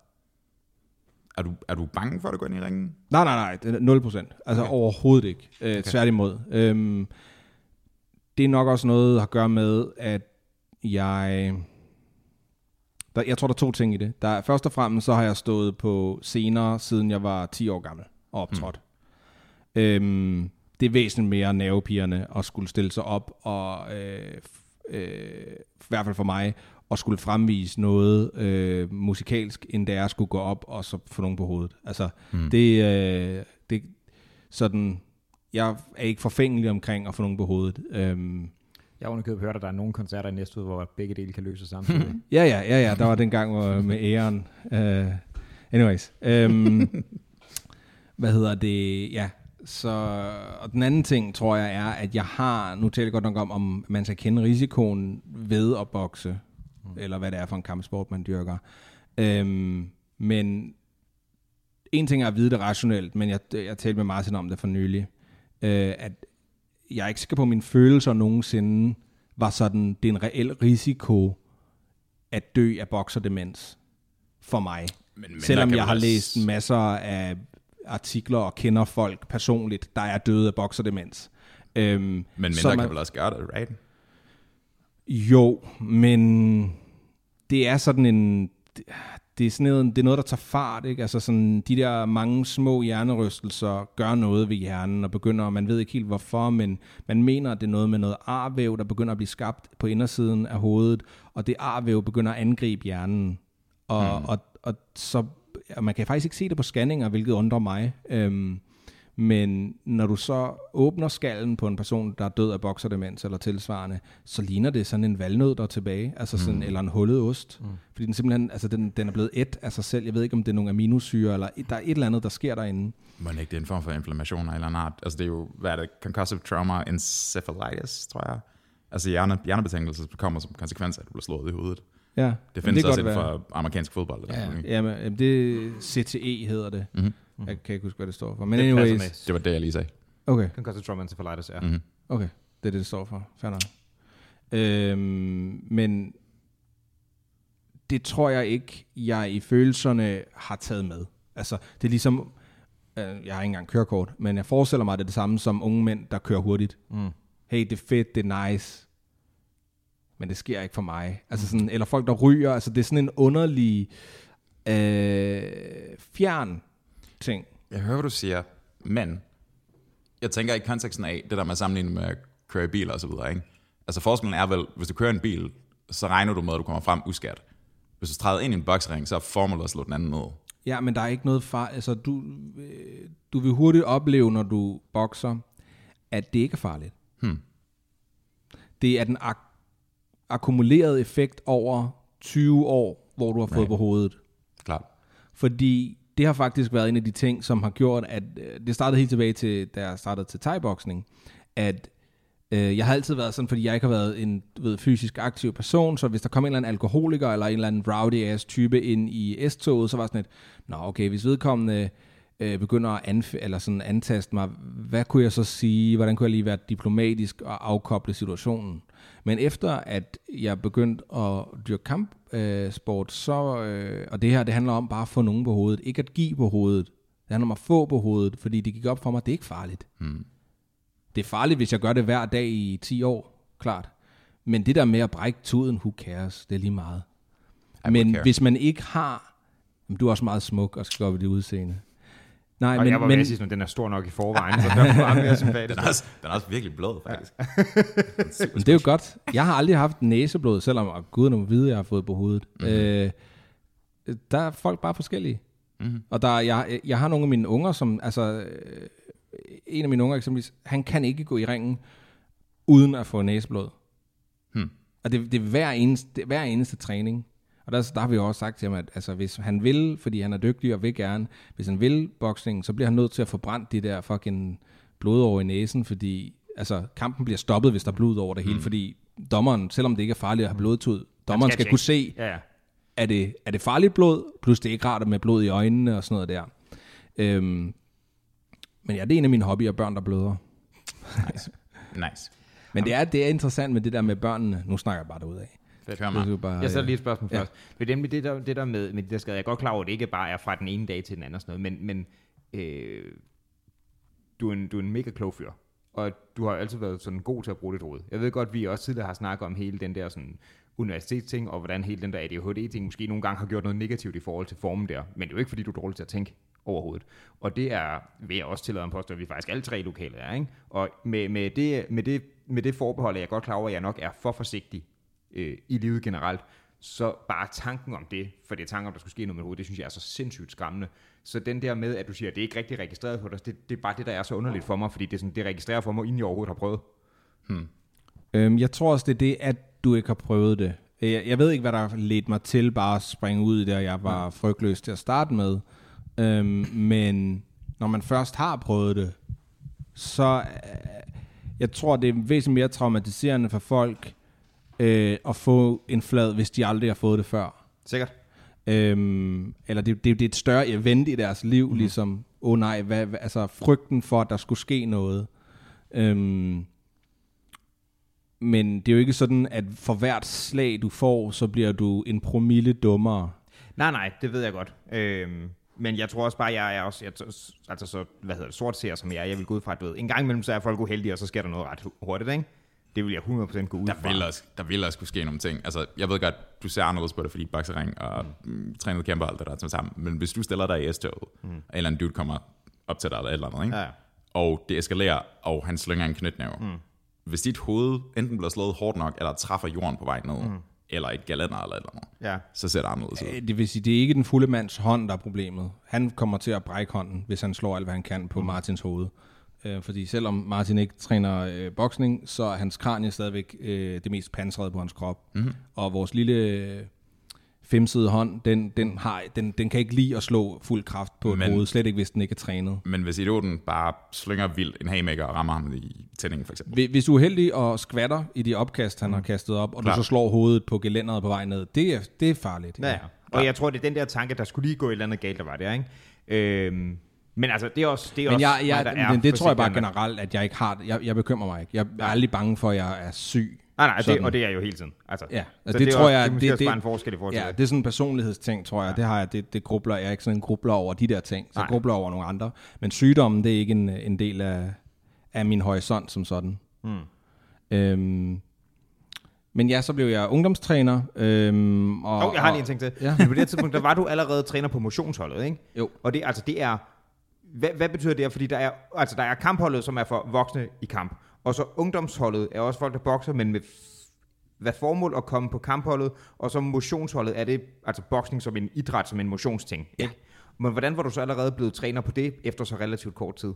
Er du, er du bange for at gå ind i ringen?
Nej, nej, nej. Det er 0 procent. Altså okay. overhovedet ikke. Øh, okay. Tværtimod. Øhm, det er nok også noget, der har at gøre med, at jeg der, jeg tror, der er to ting i det. Der, først og fremmest så har jeg stået på scener, siden jeg var 10 år gammel og optrådt. Mm. Øhm, det er væsentligt mere nervepigerne at skulle stille sig op og, øh, øh, i hvert fald for mig, at skulle fremvise noget øh, musikalsk, end det er at skulle gå op og så få nogen på hovedet. Altså, mm. det, øh, det sådan, jeg er ikke forfængelig omkring at få nogen på hovedet. Øhm,
jeg har underkøbet hørt, at der er nogle koncerter i næste uge, hvor begge dele kan løses samtidig. *laughs*
ja, ja, ja, ja. Der var den gang hvor, *laughs* med æren. Uh, anyways. Um, *laughs* hvad hedder det? Ja, så, og den anden ting, tror jeg, er, at jeg har, nu taler jeg godt nok om, om man skal kende risikoen ved at bokse, mm. eller hvad det er for en kampsport, man dyrker. Um, men en ting er at vide det rationelt, men jeg, jeg talte med Martin om det for nylig, uh, at jeg er ikke sikker på, at mine følelser nogensinde var sådan, det er en reel risiko at dø af bokserdemens for mig. Men, men Selvom jeg har læst masser af artikler og kender folk personligt, der er døde af bokserdemens.
Øhm, men mindre man, kan vel også gøre det, right?
Jo, men det er sådan en det er, sådan noget, det er noget, der tager fart. Ikke? Altså sådan, de der mange små hjernerystelser gør noget ved hjernen, og begynder, man ved ikke helt hvorfor, men man mener, at det er noget med noget arvæv, der begynder at blive skabt på indersiden af hovedet, og det arvæv begynder at angribe hjernen. Og, mm. og, og så, og man kan faktisk ikke se det på scanninger, hvilket undrer mig. Øhm, men når du så åbner skallen på en person, der er død af bokserdemens eller tilsvarende, så ligner det sådan en valnød, der er tilbage, altså sådan, mm. eller en hullet ost. Mm. Fordi den simpelthen, altså den, den er blevet et af sig selv. Jeg ved ikke, om det er nogle aminosyre, eller der er et eller andet, der sker derinde.
Må ikke det er en form for inflammation en eller anden art? Altså det er jo, hvad er det, concussive trauma encephalitis, tror jeg. Altså hjerne, hjernebetænkelse kommer som konsekvens af, at du bliver slået i hovedet.
Ja,
det findes det også inden for amerikansk fodbold.
Ja, ja men det CTE hedder det. Mm-hmm. Mm-hmm. Jeg kan ikke huske, hvad det står for. Men
det
anyways.
Det var det, jeg lige sagde.
Okay.
Concussive trauma encephalitis, ja.
Mm-hmm. Okay, det er det, det står for. Fair nok. Øhm, men det tror jeg ikke, jeg i følelserne har taget med. Altså, det er ligesom, øh, jeg har ikke engang kørekort, men jeg forestiller mig, at det er det samme som unge mænd, der kører hurtigt. Mm. Hey, det er fedt, det er nice, men det sker ikke for mig. Altså sådan, eller folk, der ryger, altså det er sådan en underlig øh, fjern ting.
Jeg hører, hvad du siger, men jeg tænker i konteksten af det der med at sammenligne med at køre i bil og så videre, ikke? Altså forskellen er vel, hvis du kører en bil, så regner du med, at du kommer frem uskat. Hvis du træder ind i en boksring, så er formålet at slå den anden ned.
Ja, men der er ikke noget far... Altså, du, øh, du vil hurtigt opleve, når du bokser, at det ikke er farligt.
Hmm.
Det er den ak- akkumulerede effekt over 20 år, hvor du har fået
Right.
på hovedet.
Klart.
Fordi det har faktisk været en af de ting, som har gjort, at øh, det startede helt tilbage til, da jeg startede til thai-boksning, at øh, jeg har altid været sådan, fordi jeg ikke har været en du ved, fysisk aktiv person, så hvis der kom en eller anden alkoholiker eller en eller anden rowdy-ass type ind i S-toget, så var sådan et, nå okay, hvis vedkommende øh, begynder at anf- eller sådan antaste mig, hvad kunne jeg så sige, hvordan kunne jeg lige være diplomatisk og afkoble situationen? Men efter at jeg begyndte at dyrke kampsport, øh, så, øh, og det her, det handler om bare at få nogen på hovedet, ikke at give på hovedet. Det handler om at få på hovedet, fordi det gik op for mig, det er ikke farligt.
Hmm.
Det er farligt, hvis jeg gør det hver dag i 10 år, klart. Men det der med at brække tuden, who cares, det er lige meget.
I
Men hvis man ikke har... Du er også meget smuk og skal op i det udseende. Nej,
Og
men,
jeg var
men,
sige, sådan, den er stor nok i forvejen, så er meget mere sympatisk.
Den er også, den er også virkelig blød, faktisk.
men det er jo godt. Jeg har aldrig haft næseblod, selvom og gud må vide, jeg har fået på hovedet.
Mhm.
Mm-hmm. Øh, der er folk bare forskellige.
Mhm.
Og der, er- jeg, jeg har nogle af mine unger, som, altså, øh, en af mine unger eksempelvis, han kan ikke gå i ringen, uden at få næseblod.
Hmm.
Og det, det er hver eneste, det er hver eneste træning. Og der, der har vi også sagt til ham, at altså, hvis han vil, fordi han er dygtig og vil gerne, hvis han vil boksning, så bliver han nødt til at få brændt de der fucking blod over i næsen, fordi altså, kampen bliver stoppet, hvis der er blod over det hele, fordi dommeren, selvom det ikke er farligt at have blodtud, dommeren
skal
skal, kunne se,
Ja, ja.
er det, er det farligt blod, plus det er ikke rart med blod i øjnene og sådan noget der. Øhm, men ja, det er en af mine hobbyer, børn der bløder.
Nice. *laughs* nice.
Men det er, det er interessant med det der med børnene. Nu snakker jeg bare derud af.
Kør mig.
Er jo bare,
Jeg sætter lige et spørgsmål
Ja.
først. Det, det, der, det der med, med de der skader, jeg er godt klar over, at det ikke bare er fra den ene dag til den anden og sådan noget, men, men øh, du, er en, du er en mega klog fyr, og du har altid været sådan god til at bruge dit hoved. Jeg ved godt, vi også tidligere har snakket om hele den der sådan universitetsting, og hvordan hele den der ADHD-ting måske nogle gange har gjort noget negativt i forhold til formen der, men det er jo ikke, fordi du er dårlig til at tænke overhovedet. Og det er, vil jeg også tillade en påstå, at vi faktisk alle tre lokale er, ikke? Og med, med, det, med, det, med det forbehold er jeg godt klar over, at jeg nok er for forsigtig øh, i livet generelt, så bare tanken om det, for det er tanken om, der skulle ske noget med hovedet, det synes jeg er så sindssygt skræmmende. Så den der med, at du siger, at det er ikke rigtig registreret på dig, det, det er bare det, der er så underligt for mig, fordi det, er sådan, det registrerer for mig, inden jeg overhovedet har prøvet.
Øhm, jeg tror også, det er det, at du ikke har prøvet det. Jeg, jeg ved ikke, hvad der ledte mig til bare at springe ud i det, og jeg var frygtløs til at starte med. Øhm, men når man først har prøvet det, så øh, jeg tror, det er væsentligt mere traumatiserende for folk øh, at få en flad, hvis de aldrig har fået det før.
Sikkert.
Øhm, eller det, det, det er et større event i deres liv, mm. ligesom, åh oh nej, hvad, hvad, altså frygten for, at der skulle ske noget. Øhm, men det er jo ikke sådan, at for hvert slag, du får, så bliver du en promille dummere.
Nej, nej, det ved jeg godt. Øhm, men jeg tror også bare, jeg er også, jeg, altså så, hvad hedder det, sort ser som jeg er, jeg vil gå ud fra, at du ved, en gang imellem så er folk uheldige, og så sker der noget ret hurtigt, ikke? Det vil jeg 100% gå ud
Der
fra.
vil, også, der vil også kunne ske nogle ting. Altså, jeg ved godt, du ser anderledes på det, fordi boksering og mm. trænet kæmper og alt det der er sammen. Men hvis du stiller dig i S-toget, mm. og en eller anden dude kommer op til dig eller et eller andet, ikke?
Ja.
og det eskalerer, og han slynger en knytnæve. Mm. Hvis dit hoved enten bliver slået hårdt nok, eller træffer jorden på vej ned, mm. eller et galænder eller et eller andet,
Ja.
så ser det anderledes ud.
Øh, Det vil sige, det er ikke den fulde mands hånd, der er problemet. Han kommer til at brække hånden, hvis han slår alt, hvad han kan på mm. Martins hoved. Øh, fordi selvom Martin ikke træner øh, boksning, så er hans kranie stadigvæk øh, det mest pansrede på hans krop. Mm. Og vores lille øh, femsede hånd, den, den, har, den, den kan ikke lide at slå fuld kraft på et
Men-
hoved, slet ikke hvis den ikke er trænet.
Men hvis idioten bare slynger vildt en haymaker og rammer ham i tændingen, for eksempel.
Hvis- du er heldig og skvatter i de opkast, han har kastet op, og
Klar.
du så slår hovedet på gelænderet på vej ned, det er, det er farligt.
Ja, ja. Og jeg tror, det er den der tanke, der skulle lige gå et eller andet galt, der var der, ikke? Øhm, men altså, det er også, det er
Men,
også
jeg, jeg,
mig, der er
men det tror jeg bare generelt, at jeg ikke har det. Jeg, jeg bekymrer mig ikke. Jeg er aldrig bange for, at jeg er syg.
Nej, nej, det, og det er jeg jo hele tiden. Altså,
Ja,
så
det, det tror
også,
jeg,
det,
det,
også
det,
bare en forskel i forhold til
ja,
det.
det er sådan en personlighedsting, tror jeg. Ja. Det har jeg, det, det grubler, jeg er ikke sådan en grubler over de der ting. Så
Nej.
jeg grubler over nogle andre. Men sygdommen, det er ikke en, en del af, af min horisont som sådan.
Mm.
Øhm, men ja, så blev jeg ungdomstræner. Øhm, og,
Oh, jeg har lige en ting til.
Ja.
Ja. På det tidspunkt, der var du allerede træner på motionsholdet, ikke?
Jo.
Og det, altså, det er hvad, hvad betyder det? Fordi der er, altså, der er kampholdet, som er for voksne i kamp, og så ungdomsholdet er også folk, der bokser, men med hvad formål at komme på kampholdet, og så motionsholdet er det, altså boksning som en idræt, som en motionsting. Ja. Ikke? Men hvordan var du så allerede blevet træner på det, efter så relativt kort tid?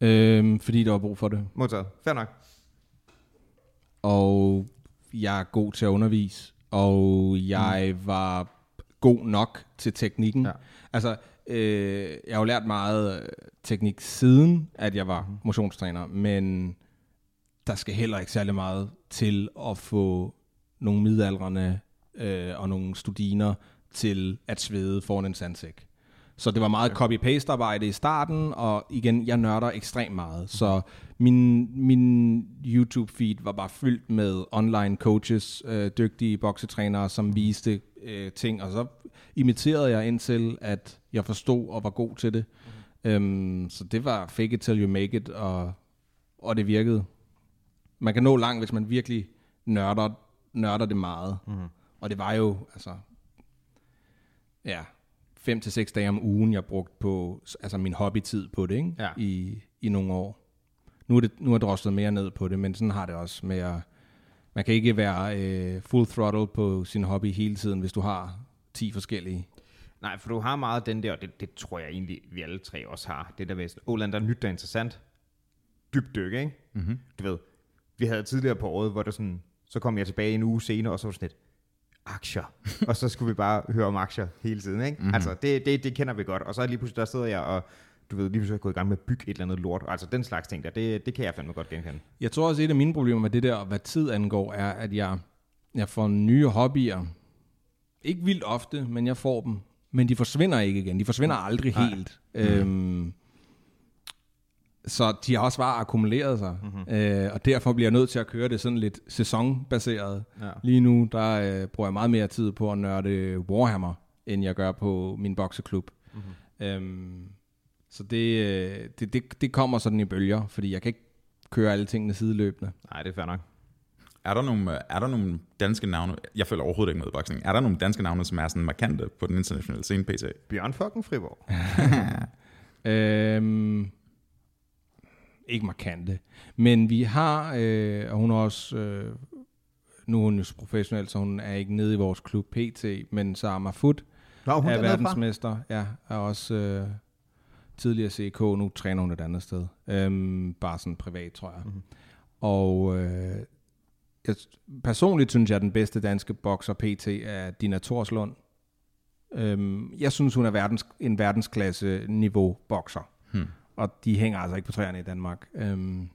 Øhm, fordi der var brug for det.
Modtaget. Fair nok.
Og jeg er god til at undervise, og jeg mm. var god nok til teknikken.
Ja.
Altså, øh, jeg har jo lært meget øh, teknik siden, at jeg var motionstræner, men der skal heller ikke særlig meget til at få nogle midaldrende øh, og nogle studiner til at svede foran en sandsæk. Så det var meget copy-paste arbejde i starten, og igen, jeg nørder ekstremt meget. Så min, min YouTube-feed var bare fyldt med online coaches, øh, dygtige boksetrænere, som viste øh, ting, og så imiterede jeg indtil, at jeg forstod og var god til det. Mm. Øhm, så det var fake it till you make it, og, og det virkede. Man kan nå langt, hvis man virkelig nørder, nørder det meget. Mm. Og det var jo, altså, ja, fem til seks dage om ugen, jeg brugte på altså min hobbytid på det, ikke?
Ja.
I, i nogle år. Nu er, det, nu er jeg droslet mere ned på det, men sådan har det også med at, man kan ikke være øh, full throttle på sin hobby hele tiden, hvis du har 10 forskellige.
Nej, for du har meget den der, og det, det tror jeg egentlig, vi alle tre også har. Det der med, Åland, der er nyt, der er interessant. Dybt dyk, ikke? Mm-hmm. Du ved, vi havde tidligere på året, hvor der sådan, så kom jeg tilbage en uge senere, og så var sådan lidt, aktier. *laughs* og så skulle vi bare høre om aktier hele tiden, ikke? Mm-hmm. Altså, det, det, det kender vi godt. Og så lige pludselig, der sidder jeg og, du ved, lige pludselig er jeg gået i gang med at bygge et eller andet lort. Altså, den slags ting der, det, det kan jeg fandme godt genkende.
Jeg tror også, et af mine problemer med det der, hvad tid angår, er, at jeg, jeg får nye hobbyer. Ikke vildt ofte, men jeg får dem. Men de forsvinder ikke igen. De forsvinder aldrig
Nej.
helt. Øhm, så de har også bare akkumuleret sig. Mm-hmm. Øh, og derfor bliver jeg nødt til at køre det sådan lidt sæsonbaseret.
Ja.
Lige nu, der øh, bruger jeg meget mere tid på at nørde Warhammer, end jeg gør på min bokseklub. Mm-hmm. Øhm, så det, øh, det, det, det kommer sådan i bølger, fordi jeg kan ikke køre alle tingene sideløbende.
Nej, det er fair nok.
Er der, nogle, øh, er der nogle danske navne, jeg føler overhovedet ikke med boksning, er der nogle danske navne, som er sådan markante på den internationale scene PT?
Bjørn fucking Friborg. *laughs*
Øhm, ikke markante. Men vi har, øh, og hun er også, øh, nu er hun jo professionel, så hun er ikke nede i vores klub PT, men Sama Foot
Nå, hun
er
er
verdensmester. Ja, er også øh, tidligere CK, nu træner hun et andet sted. Øhm, bare sådan privat, tror jeg. Mm-hmm. Og øh, jeg, personligt synes jeg, at den bedste danske bokser PT er Dina Torslund. Øhm, jeg synes, hun er verdens, en verdensklasse niveau bokser.
Hmm.
Og de hænger altså ikke på træerne i Danmark. Øhm,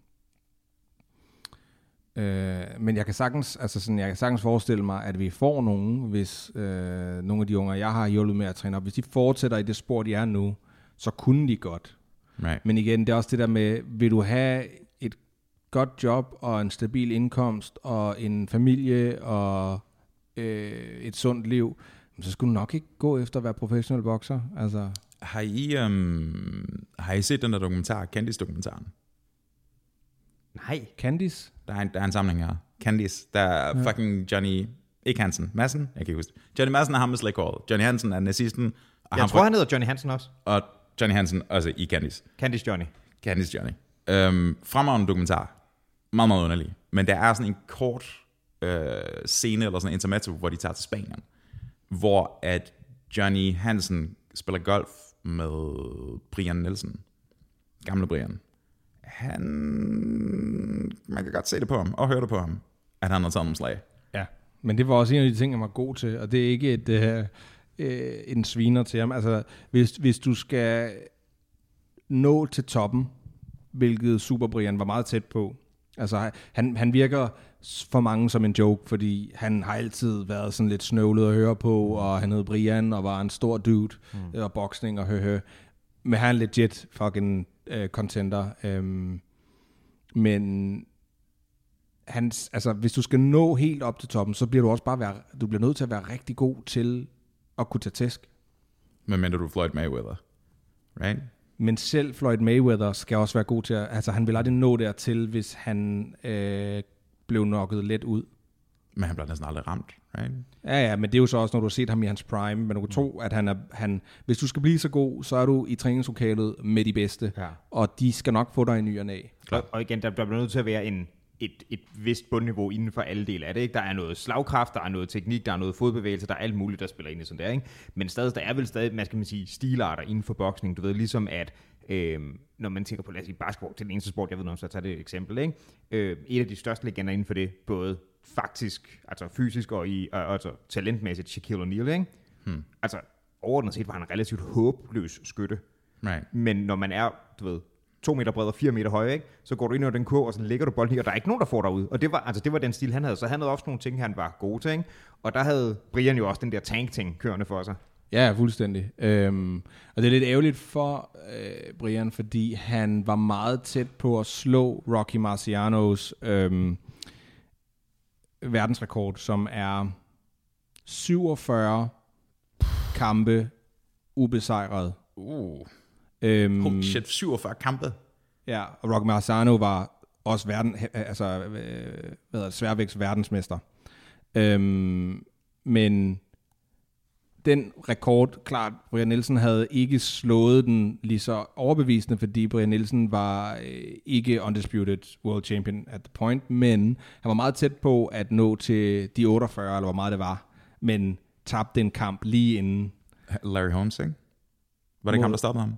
øh, men jeg kan, sagtens, altså sådan, jeg kan sagtens forestille mig, at vi får nogen, hvis øh, nogle af de unge, jeg har hjulpet med at træne op, hvis de fortsætter i det spor, de er nu, så kunne de godt.
Right.
Men igen, det er også det der med, vil du have et godt job og en stabil indkomst og en familie og øh, et sundt liv, så skulle du nok ikke gå efter at være professionel bokser. Altså,
Har I, um, har I set den der dokumentar, Candice-dokumentaren?
Nej.
Candice?
Der er en, der er en samling her. Candice, der er ja. fucking Johnny, ikke Hansen, Madsen, jeg kan ikke huske. Johnny Madsen er ham med Slick Hall. Johnny Hansen er nazisten, og,
Jeg
ham
tror,
fra,
han hedder Johnny Hansen også.
og Johnny Hansen også i Candice.
Candice Johnny.
Candice Johnny. Øhm, fremragende dokumentar. Meget, meget underlig. Men der er sådan en kort øh, scene, eller sådan en intermezzo, hvor de tager til Spanien. Hvor at Johnny Hansen spiller golf med Brian Nielsen. Gamle Brian. Han... Man kan godt se det på ham, og høre det på ham, at han har taget nogle slag.
Ja. Men det var også en af de ting, jeg var god til, og det er ikke et, øh, øh, en sviner til ham. Altså, hvis, hvis du skal nå til toppen, hvilket Super Brian var meget tæt på, altså han, han virker for mange som en joke, fordi han har altid været sådan lidt snøvlet at høre på, og han hed Brian, og var en stor dude, mm. og boksning og høhø. Men han er legit fucking uh, contender. Um, men hans, altså, hvis du skal nå helt op til toppen, så bliver du også bare være, du bliver nødt til at være rigtig god til at kunne tage tæsk.
Men mindre du er Floyd Mayweather. Right?
Men selv Floyd Mayweather skal også være god til at, altså han vil aldrig nå dertil, hvis han øh, blev nokket let ud.
Men han bliver næsten aldrig ramt, right?
Ja, ja, men det er jo så også, når du har set ham i hans prime, men du kan tro, at han er, han, hvis du skal blive så god, så er du i træningslokalet med de bedste,
Ja.
og de skal nok få dig i ny og næ.
Og, og igen, der, der bliver nødt til at være en, et, et vist bundniveau inden for alle dele af det. Ikke? Der er noget slagkraft, der er noget teknik, der er noget fodbevægelse, der er alt muligt, der spiller ind i sådan der. Ikke? Men stadig, der er vel stadig, man skal man sige, stilarter inden for boksning. Du ved, ligesom at Øhm, når man tænker på, lad os sige, basketball, til den eneste sport, jeg ved noget om, så tager det et eksempel. Ikke? Øh, et af de største legender inden for det, både faktisk, altså fysisk og, i, og altså talentmæssigt, Shaquille O'Neal. Ikke? Hmm. Altså, overordnet set var han en relativt håbløs skytte.
Right.
Men når man er, du ved, to meter bred og fire meter høj, ikke? så går du ind over den kurv, og så lægger du bolden i, og der er ikke nogen, der får dig ud. Og det var, altså, det var den stil, han havde. Så han havde også nogle ting, han var god til. Ikke? Og der havde Brian jo også den der tank-ting kørende for sig.
Ja, fuldstændig. Øhm, og det er lidt ærgerligt for øh, Brian, fordi han var meget tæt på at slå Rocky Marcianos øhm, verdensrekord, som er 47 kampe ubesejret.
Uh,
Øhm,
holy shit, 47 kampe.
Ja, og Rocky Marciano var også verden, altså, øh, hvad hedder det, sværvægts verdensmester. Øhm, men den rekord, klart, Brian Nielsen havde ikke slået den lige så overbevisende, fordi Brian Nielsen var øh, ikke undisputed world champion at the point, men han var meget tæt på at nå til de 48, eller hvor meget det var, men tabte en kamp lige inden
Larry Holmes, ikke? Var det ikke ham, der stoppede ham?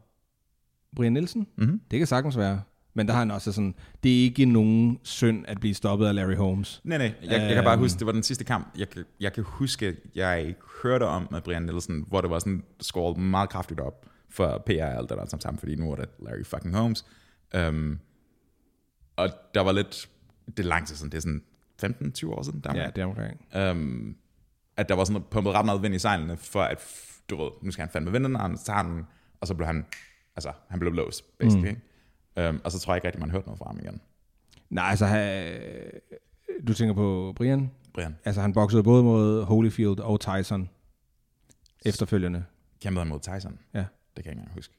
Brian Nielsen.
Mhm.
Det kan sagtens være. Men der har han også sådan, det er ikke nogen synd at blive stoppet af Larry Holmes.
Nej, nej. Jeg, jeg kan bare
Øhm.
huske, det var den sidste kamp. Jeg, kan- jeg kan huske, jeg hørte om med Brian Nielsen, hvor det var sådan skåret meget kraftigt op for PR og alt det der sammen, fordi nu er det Larry fucking Holmes. Um, og der var lidt, det er lang tid siden, det er sådan 15-20 år siden, der
Ja, det er omkring.
um, at der var sådan pumpet ret meget vind i sejlene, for at, du ved, nu skal han fandme vinde den, og han tager den, og så blev han, altså, han blev låst, basically. Mm. Um, og så tror jeg ikke rigtig, man hørte noget fra ham igen.
Nej, altså, ha- du tænker på Brian?
Brian,
Altså, han boksede både mod Holyfield og Tyson efterfølgende.
kæmpede han mod Tyson?
Ja.
Det kan jeg ikke engang huske.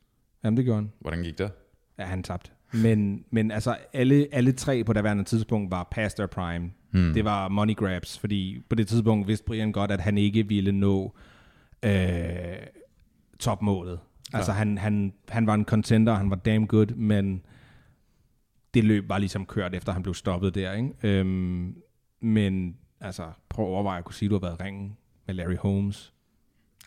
Jamen, det gjorde han.
Hvordan gik det?
Ja, han tabte. Men, men altså, alle, alle tre på daværende tidspunkt var past their prime. Hmm. Det var money grabs, fordi på det tidspunkt vidste Brian godt, at han ikke ville nå øh, topmålet. Altså, han, han, han var en contender, han var damn good, men det løb var ligesom kørt, efter han blev stoppet der. Ikke? Øhm, men altså, prøv at overveje at kunne sige, at du har været i ringen med Larry Holmes,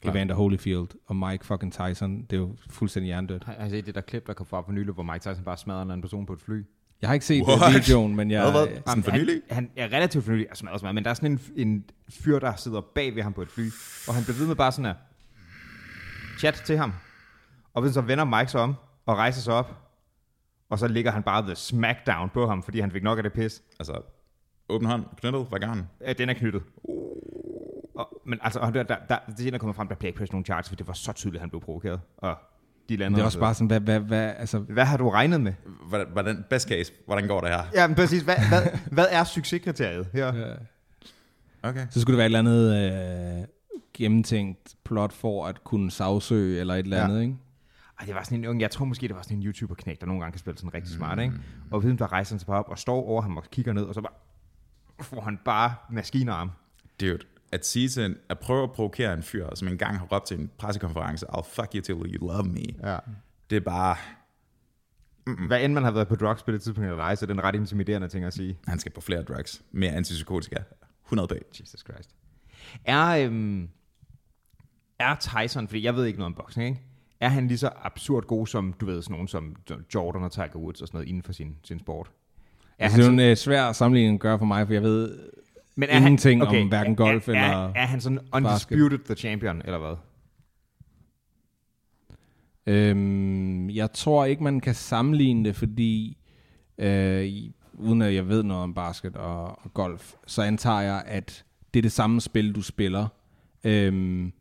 Klar.
Evander Holyfield og Mike fucking Tyson. Det er jo fuldstændig hjernedødt.
Har, har I set det der klip, der kom fra for nylig, hvor Mike Tyson bare smadrer en anden person på et fly?
Jeg har ikke set
What?
Videoen, men jeg...
Hvad, hvad? Sådan for
han,
nylig?
Han er relativt for nylig, altså smadret, men der er sådan en, en fyr, der sidder bag ved ham på et fly, og han bliver ved med bare sådan at chat til ham. Og så vender Mike sig om og rejser sig op, og så ligger han bare the smackdown på ham, fordi han fik nok af det pis.
Altså, åben hånd, knyttet, hvad gør han?
Ja, den er knyttet. Og, men altså, og der, der, der, det er der kommer frem, der bliver ikke nogen charge, for det var så tydeligt, at han blev provokeret. Og de lander
Det er også bare sådan, hvad, hvad, hvad, altså,
Hvad har du regnet med?
Hvordan, hvordan, best case, hvordan går det her?
Ja, men præcis. Hvad, hvad, hvad er succeskriteriet her? Ja.
Okay.
så skulle det være et eller andet øh, gennemtænkt plot for at kunne sagsøge eller et eller
Ja.
andet, ikke?
Ej, det var sådan en ung, jeg tror måske, det var sådan en YouTuber-knæk, der nogle gange kan spille sådan rigtig smart, ikke? Og ved der rejser han sig bare op og står over ham og kigger ned, og så bare får han bare maskinarm.
Dude, at sige til en, at prøve at provokere en fyr, som engang har råbt til en pressekonference, I'll fuck you till you love me.
Ja.
Det er bare,
Hvad end man har været på drugs på det tidspunkt eller ej, så er det en ret intimiderende ting at sige.
han skal på flere drugs. Mere antipsykotika. 100 p.
Jesus Christ. Er, øhm, er Tyson, fordi jeg ved ikke noget om boksning, ikke? Er han lige så absurd god som, du ved, sådan nogen som Jordan og Tiger Woods og sådan noget inden for sin, sin sport? Er
Altså,
han
det er en øh, svær sammenligning at gøre for mig, for jeg ved
Men
ingenting om hverken golf
er,
eller
er, er han sådan undisputed the champion, eller hvad?
Øhm, jeg tror ikke, man kan sammenligne det, fordi øh, uden at jeg ved noget om basket og, og golf, så antager jeg, at det er det samme spil, du spiller. Øhm,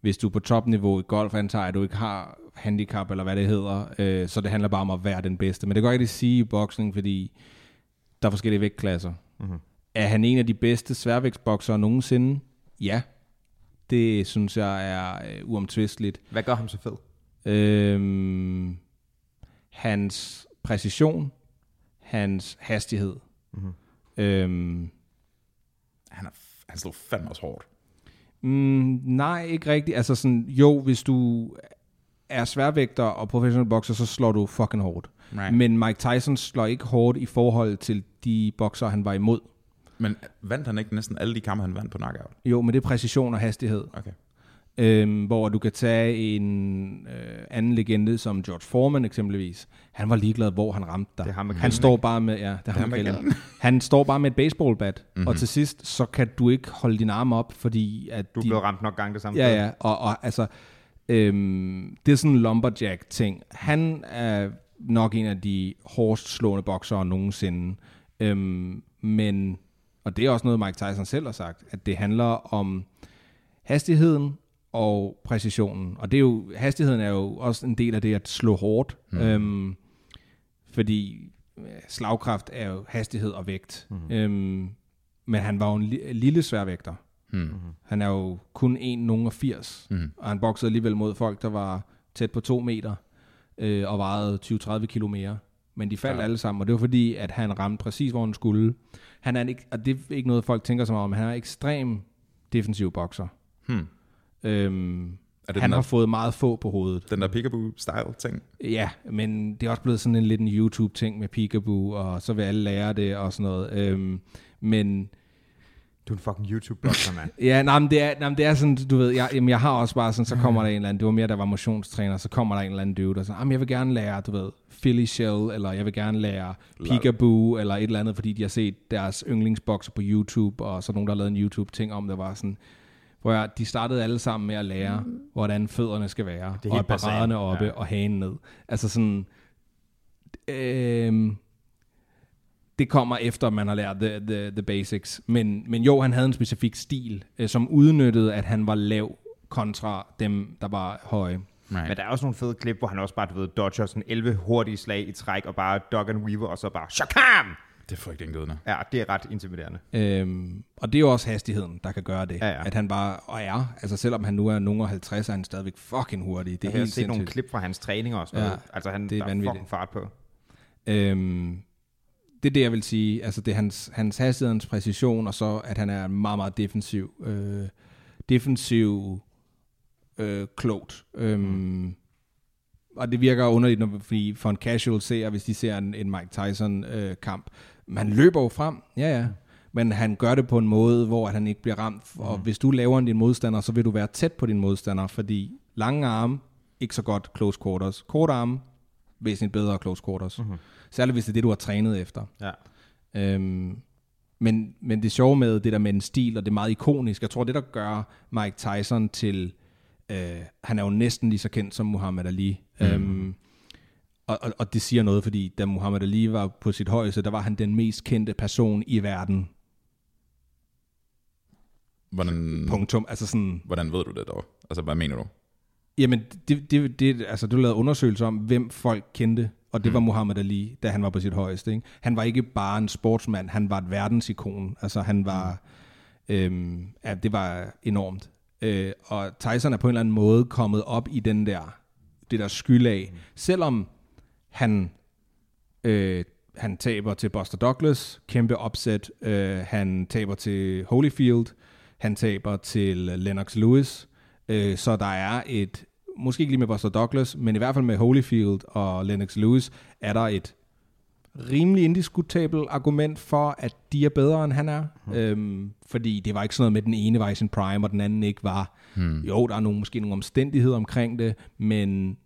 hvis du er på topniveau i golf, antager at du ikke har handicap, eller hvad det hedder, øh, så det handler bare om at være den bedste. Men det kan jeg ikke sige i boksning, fordi der er forskellige vægtklasser. Mm-hmm. Er han en af de bedste sværvægtsboksere nogensinde? Ja. Det synes jeg er øh, uomtvisteligt.
Hvad gør ham så fed?
Øhm, hans præcision, hans hastighed. Mm-hmm. Øhm,
Han er, han slog fandme også hårdt.
Mm, nej, ikke rigtigt. Altså sådan, jo, hvis du er sværvægter og professionel bokser, så slår du fucking hårdt.
Right.
Men Mike Tyson slår ikke hårdt i forhold til de bokser, han var imod.
Men vandt han ikke næsten alle de kampe, han vandt på knockout?
Jo, men det er præcision og hastighed.
Okay.
Øhm, hvor du kan tage en øh, anden legende som George Foreman eksempelvis. Han var ligeglad, hvor han ramte dig.
Det ham
han står bare med, ja, det ham
ham
grillen. Han står bare med et baseballbat,
Mhm.
og til sidst, så kan du ikke holde din arm op, fordi at
Du
de,
blev ramt nok gang det samme
Ja, ja, og, og altså, øhm, det er sådan en lumberjack-ting. Han er nok en af de hårdest slående boksere nogensinde. Øhm, men, og det er også noget, Mike Tyson selv har sagt, at det handler om hastigheden og præcisionen. Og det er jo, hastigheden er jo også en del af det at slå hårdt. Mm. Øhm, fordi slagkraft er jo hastighed og vægt. Mm. Øhm, men han var jo en li- lille sværvægter.
Hmm.
Han er jo kun 1,80,
Mhm.
og han boksede alligevel mod folk, der var tæt på 2 meter, øh, og vejede 20-30 kilo mere. Men de faldt
Ja.
alle sammen, og det var fordi, at han ramte præcis, hvor han skulle. Han er en, ikke, og det er ikke noget, folk tænker så meget om, han er ekstrem defensiv bokser.
Hmm.
Øhm,
Er det
han
den,
har
der,
fået meget få på hovedet.
den der peekaboo-style ting?
Ja, men det er også blevet sådan en lidt en YouTube-ting med peekaboo, og så vil alle lære det og sådan noget. Øhm, men
Du er en fucking YouTube-blogger, mand. *laughs*
Ja, nej, men det er, nej, men det er sådan, du ved, jeg, jamen, jeg har også bare sådan, så kommer der en eller anden, det var mere, der var motionstræner, så kommer der en eller anden dude, der siger, jamen, jeg vil gerne lære, du ved, Philly Shell, eller jeg vil gerne lære Peekaboo, eller et eller andet, fordi de har set deres yndlingsbokser på YouTube, og så nogen, der har lavet en YouTube-ting om, der var sådan, hvor jeg, de startede alle sammen med at lære, hvordan fødderne skal være,
Det er
og paraderne oppe,
ja.
og hagen ned. Altså sådan, øhm, det kommer efter, man har lært the, the, the basics. Men, men jo, han havde en specifik stil, øh, som udnyttede, at han var lav kontra dem, der var høje.
Right.
Men der er også nogle fede klip, hvor han også bare, du ved, dodger sådan 11 hurtige slag i træk, og bare dog and weaver, og så bare shakam!
Det er frygtelig indgående.
Ja, det er ret intimiderende.
Øhm, og det er jo også hastigheden, der kan gøre det.
Ja, ja.
At han bare, og er, altså selvom han nu er nogen af 50, er han stadigvæk fucking hurtig. Det er
Jeg har set nogle
sindssygt.
klip fra hans træning og sådan
Ja,
noget. Altså, han,
det er
der er fucking fart på.
Øhm, det er det, jeg vil sige. Altså, det er hans, hans hastighed, hans præcision, og så, at han er meget, meget defensiv. Øh, defensiv øh, klogt. Øhm,
Mm.
Og det virker underligt, når, fordi for en casual seer, hvis de ser en, en Mike Tyson-kamp, øh, kamp, man løber jo frem, ja ja, men han gør det på en måde, hvor han ikke bliver ramt. Og
Mm.
hvis du laver en din modstander, så vil du være tæt på din modstander, fordi lange arme, ikke så godt close quarters. Korte arme, væsentligt bedre close quarters. Mm-hmm. Særligt hvis det er det, du har trænet efter.
Ja.
Øhm, men, men det sjove med det der med en stil, og det er meget ikonisk, jeg tror, det der gør Mike Tyson til, øh, han er jo næsten lige så kendt som Muhammad Ali. Mm. Øhm, og, og, og det siger noget, fordi da Muhammad Ali var på sit højeste, der var han den mest kendte person i verden.
Hvordan,
Punktum. Altså sådan,
hvordan ved du det dog? Altså, hvad mener du?
Jamen, det, det, det, altså, du lavede undersøgelser om, hvem folk kendte, og det mm. var Muhammad Ali, da han var på sit højeste. Ikke? Han var ikke bare en sportsmand, han var et verdensikon. Altså, han var... Mm. Øhm, ja, det var enormt. Øh, og Tyson er på en eller anden måde kommet op i den der, det der skyld af. Mm. Selvom han, øh, han taber til Buster Douglas, kæmpe opsæt. Øh, han taber til Holyfield. Han taber til Lennox Lewis. Øh, så der er et, måske ikke lige med Buster Douglas, men i hvert fald med Holyfield og Lennox Lewis, er der et rimelig indiskutabelt argument for, at de er bedre, end han er. Hmm. Øhm, fordi det var ikke sådan noget med, at den ene var i sin prime, og den anden ikke var. Hmm. Jo, der er nogle, måske nogle omstændigheder omkring det, men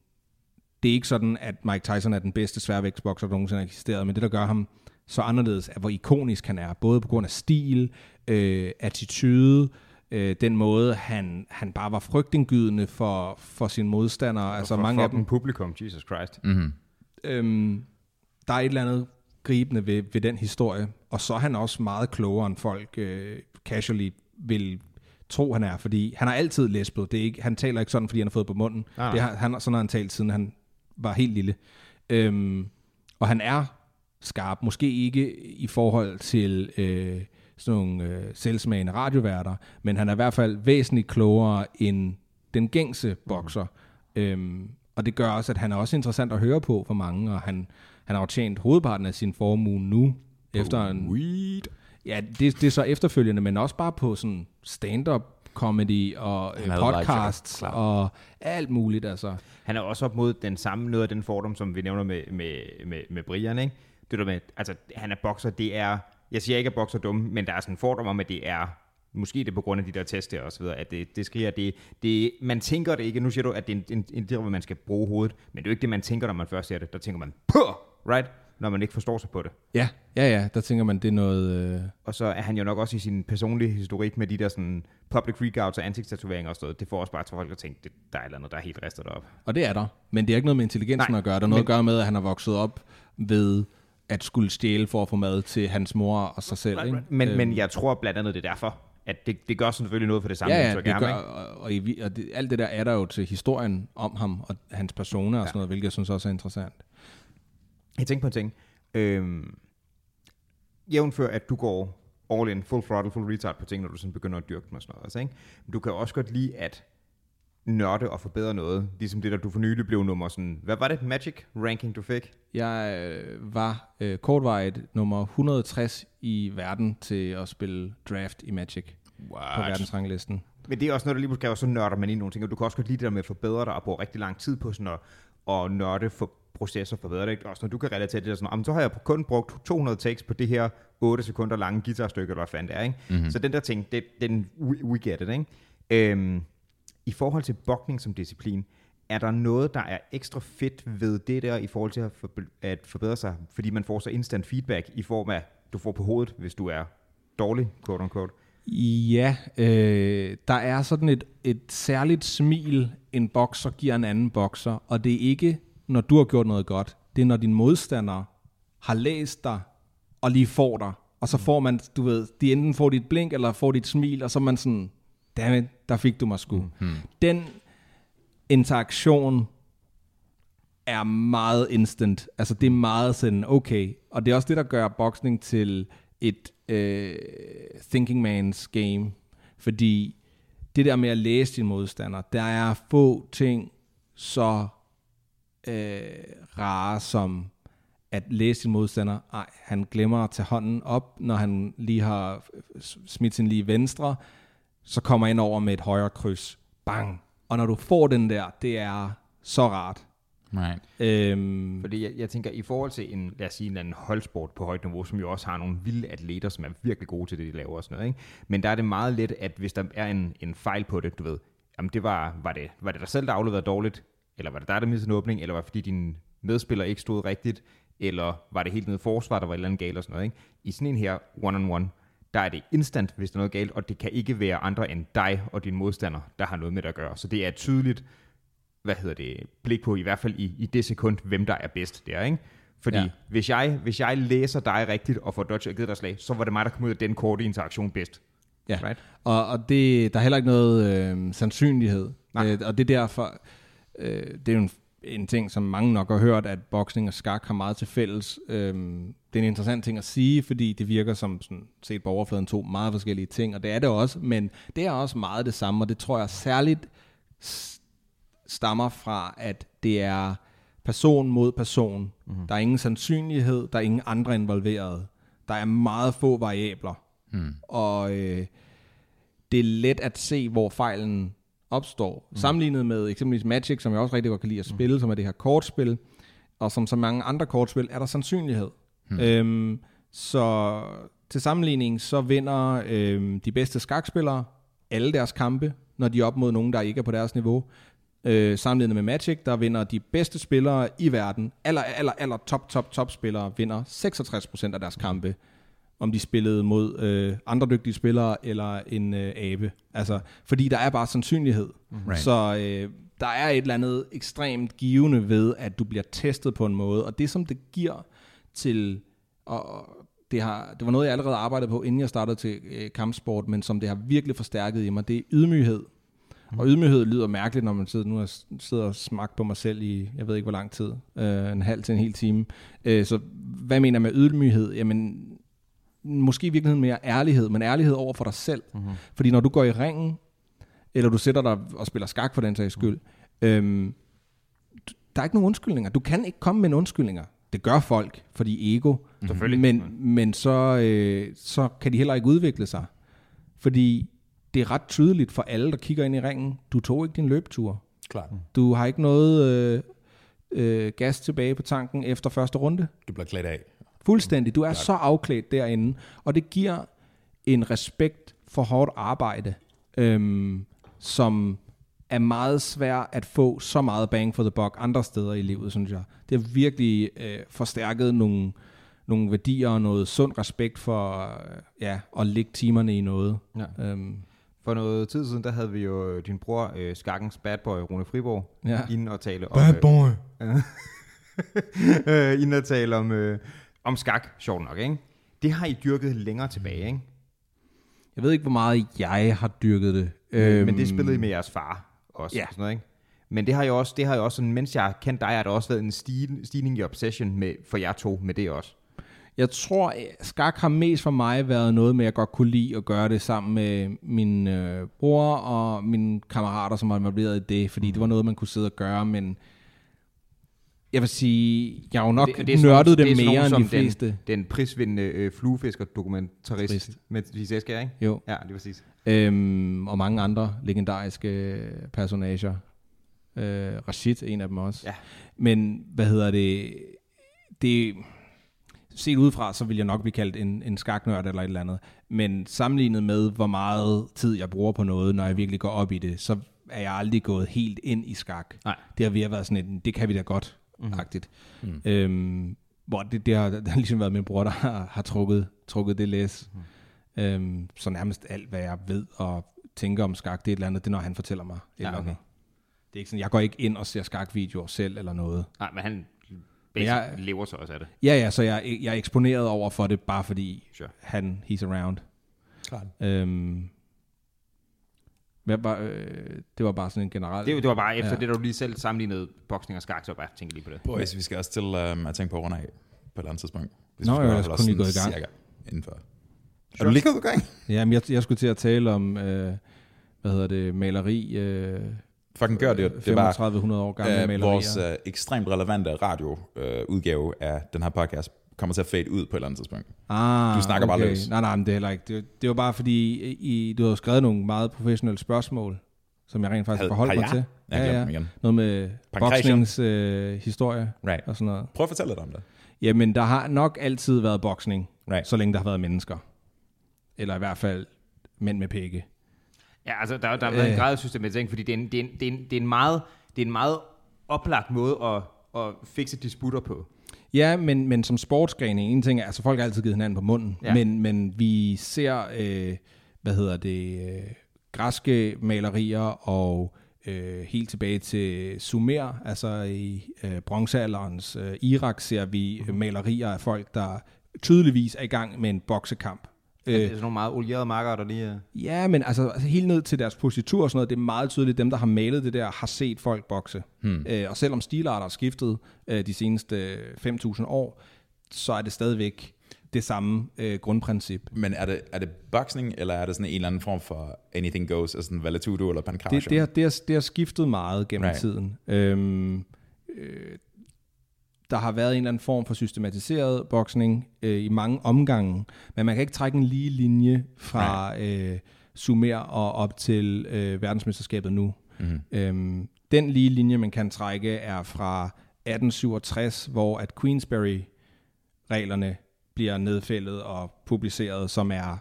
det er ikke sådan, at Mike Tyson er den bedste sværvægtsbokser, der nogensinde har eksisteret, men det, der gør ham så anderledes, er, hvor ikonisk han er, både på grund af stil, øh, attitude, øh, den måde, han, han bare var frygtindgydende for, for sine modstandere. Altså
for
mange af dem,
publikum, Jesus Christ.
Mm-hmm.
øhm, der er et eller andet gribende ved, ved den historie, og så er han også meget klogere, end folk øh, casually vil tro, han er, fordi han har altid læspet. Det er ikke, han taler ikke sådan, fordi han har fået på munden.
Nej.
Det har, han, sådan har han talt, siden han var helt lille. Øhm, og han er skarp, måske ikke i forhold til øh, sådan nogle øh, selvsmagende radioværter, men han er i hvert fald væsentligt klogere end den gængse bokser. Mm. Øhm, og det gør også, at han er også interessant at høre på for mange, og han, han har jo tjent hovedparten af sin formue nu, efter en,
Weed.
Ja, det, det er så efterfølgende, men også bare på sådan stand-up comedy og øh, podcasts
show,
og alt muligt. Altså.
Han er også op mod den samme, noget af den fordom, som vi nævner med, med, med, med Brian, ikke? Det der med, altså, han er bokser, det er, jeg siger ikke, at bokser er dumme, men der er sådan en fordom om, at det er, måske det er på grund af de der test der og så videre, at det, det skriger, det, det, man tænker det ikke, nu siger du, at det er en, en, en, det, hvor man skal bruge hovedet, men det er jo ikke det, man tænker, når man først ser det, der tænker man, Puh! right? Når man ikke forstår sig på det.
Ja, ja, ja, der tænker man, det er noget... Øh,
Og så er han jo nok også i sin personlige historik med de der sådan public freakouts og ansigtstatoveringer og sådan noget. Det får også bare til folk at tænke, det, der er et eller andet, der er helt ristet op.
og det er der. Men det er ikke noget med intelligensen
Nej,
at gøre. Der er noget
men-
at gøre med, at han har vokset op ved at skulle stjæle for at få mad til hans mor og sig selv. Ikke?
Men,
Øhm,
men jeg tror blandt andet, det er derfor, at det, det gør selvfølgelig noget for det samme.
Ja, ja, det
ham,
gør,
ikke?
og, og, i, og det, alt det der er der jo til historien om ham og hans persona og sådan noget, hvilket jeg synes også er interessant.
Jeg tænker på en ting. Øhm, jævnfør, at du går all in, full throttle, full retard på ting, når du sådan begynder at dyrke dem og sådan noget. Altså, ikke? Men du kan også godt lide at nørde og forbedre noget. Ligesom det, der du for nylig blev nummer sådan... Hvad var det? Magic ranking, du fik?
Jeg øh, var øh, kortvarigt nummer 160 i verden til at spille draft i Magic på verdensranglisten.
Men det er også noget, der lige pludselig så nørder man i nogle ting, og du kan også godt lide det der med at forbedre dig og bruge rigtig lang tid på sådan at, at nørde for processer forbedre det. Også når du kan relatere det der sådan, "Jamen, så har jeg kun brugt 200 takes på det her 8 sekunder lange guitarstykke, eller hvad fanden det er. Ikke? Mm-hmm. Så den der ting, det, den, we, we get it. Ikke? Øhm, I forhold til bokning som disciplin, er der noget, der er ekstra fedt ved det der, i forhold til at, forbe- at forbedre sig, fordi man får så instant feedback i form af, du får på hovedet, hvis du er dårlig, quote unquote.
Ja, øh, der er sådan et, et særligt smil, en bokser giver en anden bokser, og det er ikke, når du har gjort noget godt. Det er, når din modstander har læst dig, og lige får dig. Og så får man, du ved, de enten får dit blink, eller får dit smil, og så er man sådan, dammit, der fik du mig sgu. Mm-hmm. Den interaktion er meget instant. Altså det er meget sådan, okay. Og det er også det, der gør boksning til et øh, thinking man's game. Fordi det der med at læse din modstander, der er få ting så øh, rare som at læse sin modstander. Ej, han glemmer at tage hånden op, når han lige har smidt sin lige venstre, så kommer ind over med et højre kryds. Bang! Og når du får den der, det er så rart.
Right.
Øhm,
Fordi jeg, jeg tænker, i forhold til en, lad os sige, en eller anden holdsport på højt niveau, som jo også har nogle vilde atleter, som er virkelig gode til det, de laver og sådan noget, ikke? Men der er det meget let, at hvis der er en, en fejl på det, du ved, jamen det var, var, det, var det dig selv, der afleverede dårligt, eller var det dig, der mistede en åbning, eller var det fordi din medspiller ikke stod rigtigt, eller var det helt nede i forsvar, der var et eller andet galt og sådan noget, ikke? I sådan en her one-on-one, der er det instant, hvis der er noget galt, og det kan ikke være andre end dig og din modstander, der har noget med det at gøre. Så det er tydeligt, hvad hedder det, blik på, i hvert fald i, i det sekund, hvem der er bedst der, ikke? Fordi
Ja.
hvis, jeg, hvis jeg læser dig rigtigt og får dodge og givet dig slag, så var det mig, der kom ud af den korte interaktion bedst.
Ja,
Right.
og, og det, der er heller ikke noget øh, sandsynlighed.
Nej.
Øh, og det er derfor, øh, det er jo en, en ting, som mange nok har hørt, at boksning og skak har meget til fælles. Øh, det er en interessant ting at sige, fordi det virker som sådan, set på overfladen to meget forskellige ting, og det er det også, men det er også meget det samme, og det tror jeg særligt stammer fra, at det er person mod person. Mm-hmm. Der er ingen sandsynlighed, der er ingen andre involveret. Der er meget få variabler. Mm. Og øh, det er let at se, hvor fejlen opstår. Mm. Sammenlignet med eksempelvis Magic, som jeg også rigtig godt kan lide at spille, mm. som er det her kortspil, og som så mange andre kortspil, er der sandsynlighed. Mm. Øhm, så til sammenligning, så vinder øhm, de bedste skakspillere alle deres kampe, når de er op mod nogen, der ikke er på deres niveau. Øh, sammenlignet med Magic, der vinder de bedste spillere i verden, aller, aller, aller top, top, top spillere, vinder 66% af deres kampe om de spillede mod øh, andre dygtige spillere eller en øh, abe. Altså, fordi der er bare sandsynlighed.
Right.
Så øh, der er et eller andet ekstremt givende ved, at du bliver testet på en måde. Og det, som det giver til... Og og det, har, det var noget, jeg allerede arbejdede på, inden jeg startede til øh, kampsport, men som det har virkelig forstærket i mig, det er ydmyghed. Og ydmyghed lyder mærkeligt, når man sidder, nu jeg sidder og smagt på mig selv i, jeg ved ikke hvor lang tid, øh, en halv til en hel time. Øh, så hvad mener jeg med ydmyghed? Jamen, måske i virkeligheden mere ærlighed, men ærlighed over for dig selv. Mm-hmm. Fordi når du går i ringen, eller du sætter dig og spiller skak for den sags skyld, øhm, d- der er ikke nogen undskyldninger. Du kan ikke komme med en undskyldninger. det gør folk, fordi ego.
Selvfølgelig.
Men, men så, øh, så kan de heller ikke udvikle sig. Fordi det er ret tydeligt for alle, der kigger ind i ringen, du tog ikke din løbetur.
Klart.
Du har ikke noget øh, øh, gas tilbage på tanken efter første runde.
Du bliver klædt af.
Fuldstændig. Du er så afklædt derinde, og det giver en respekt for hårdt arbejde, øhm, som er meget svær at få så meget bang for the buck andre steder i livet, synes jeg. Det har virkelig øh, forstærket nogle, nogle værdier og noget sund respekt for øh, ja, at lægge timerne i noget.
Ja.
Øhm,
For noget tid siden, der havde vi jo øh, din bror, øh, Skakkens bad boy, Rune Friborg,
Ja.
inden og tale om... Bad boy! *laughs* øh, inden at tale om, øh, om skak, sjovt nok, ikke? Det har I dyrket længere tilbage, ikke?
jeg ved ikke, hvor meget jeg har dyrket det.
Øhm, men det spillede I med jeres far også.
Ja.
og Sådan noget, ikke? Men det har jo også, det har jo også sådan, mens jeg har kendt dig, har der også været en stig, stigning i obsession med, for jer to med det også.
Jeg tror, skak har mest for mig været noget med, at jeg godt kunne lide at gøre det sammen med min øh, bror og mine kammerater, som var involveret i det, fordi det var noget, man kunne sidde og gøre, men jeg vil sige, jeg har jo nok det,
sådan
nørdet det,
sådan
mere end de fleste.
Den, den prisvindende øh, fluefisker-dokumentarist
Trist.
med Lise Esker, ikke?
Jo.
Ja, det er præcis.
Øhm, og mange andre legendariske personager. Øh, Rashid, en af dem også.
Ja.
Men, hvad hedder det, det set udefra, så vil jeg nok blive kaldt en, en skaknørd eller et eller andet. Men sammenlignet med, hvor meget tid jeg bruger på noget, når jeg virkelig går op i det, så er jeg aldrig gået helt ind i skak.
Nej.
Det har virkelig været sådan et, det kan vi da godt. Agtigt. Mm. Øhm, hvor det, det, har, *laughs* det har ligesom været min bror, der har, har trukket, trukket det læs. Mm. Øhm, så nærmest alt, hvad jeg ved og tænker om skak, det er et eller andet, det er, når han fortæller mig et
Ja,
eller andet.
okay.
Det er ikke sådan, jeg går ikke ind og ser skakvideoer selv eller noget.
Nej, men han
jeg-
jeg, lever så også af det.
Ja, ja, så jeg, jeg er eksponeret over for det, bare fordi
Sure.
han, he's around.
Klart.
Øhm, hvad var, øh, det var bare sådan en generel...
Det, det var bare efter
Ja.
det, der du lige selv sammenlignede boksning og skak, så var jeg bare tænkt lige på det.
Boys, vi skal også til um, at tænke på at runde af på et eller andet tidspunkt. Hvis
Nå,
vi
jeg er
fald
lige gået i gang.
Cirka inden for. Er du lige gået i gang?
Ja, men jeg, jeg skulle til at tale om, øh, hvad hedder det, maleri... Øh,
Fucking gør det. Det er bare
3500 år gamle
øh,
malerier.
vores øh, ekstremt relevante radioudgave øh, udgave af den her podcast kommer til at fade ud på et eller andet tidspunkt.
Ah,
Du snakker bare løs.
Nej, nej, men det er heller ikke. Det, det var bare fordi, I, du havde skrevet nogle meget professionelle spørgsmål, som jeg rent faktisk
Havde-
forholdt
har
mig
jeg?
til.
Jeg har glemt dem igen.
Noget med boksningens øh, historie
Right.
og sådan noget.
Prøv at fortælle lidt om det.
Jamen, der har nok altid været boksning,
Right.
så længe der har været mennesker. Eller i hvert fald mænd med pække.
Ja, altså der, der har været
Øh.
en grad af systematisering, fordi det er en, det er en, det er en, det er en, meget, det er en meget oplagt måde at, at fikse disputter på.
Ja, men, men som sportsgren, en ting er, altså folk har altid givet hinanden på munden, ja. Men, men vi ser, øh, hvad hedder det, øh, græske malerier og øh, helt tilbage til Sumer, altså i øh, bronzealderens øh, Irak, ser vi øh, malerier af folk, der tydeligvis er i gang med en boksekamp.
Øh. Det er
Øh,
sådan nogle meget olierede marker, der lige
ja, men altså, altså helt ned til deres positur og sådan noget, det er meget tydeligt, dem der har malet det der, har set folk bokse. Hmm. Øh, og selvom stilarter er skiftet øh, de seneste øh, 5.000 år, så er det stadigvæk det samme øh, grundprincip.
Men er det, er det boksning, eller er det sådan en eller anden form for anything goes, altså sådan valetudo eller pankration?
Det, det, har, det, har, det har skiftet meget gennem
Right.
right. tiden. Øhm, øh, der har været en eller anden form for systematiseret boksning øh, i mange omgange, men man kan ikke trække en lige linje fra øh, Sumer og op til øh, verdensmesterskabet nu. Mm-hmm. Øhm, den lige linje, man kan trække, er fra 1867, hvor at Queensberry-reglerne bliver nedfældet og publiceret, som er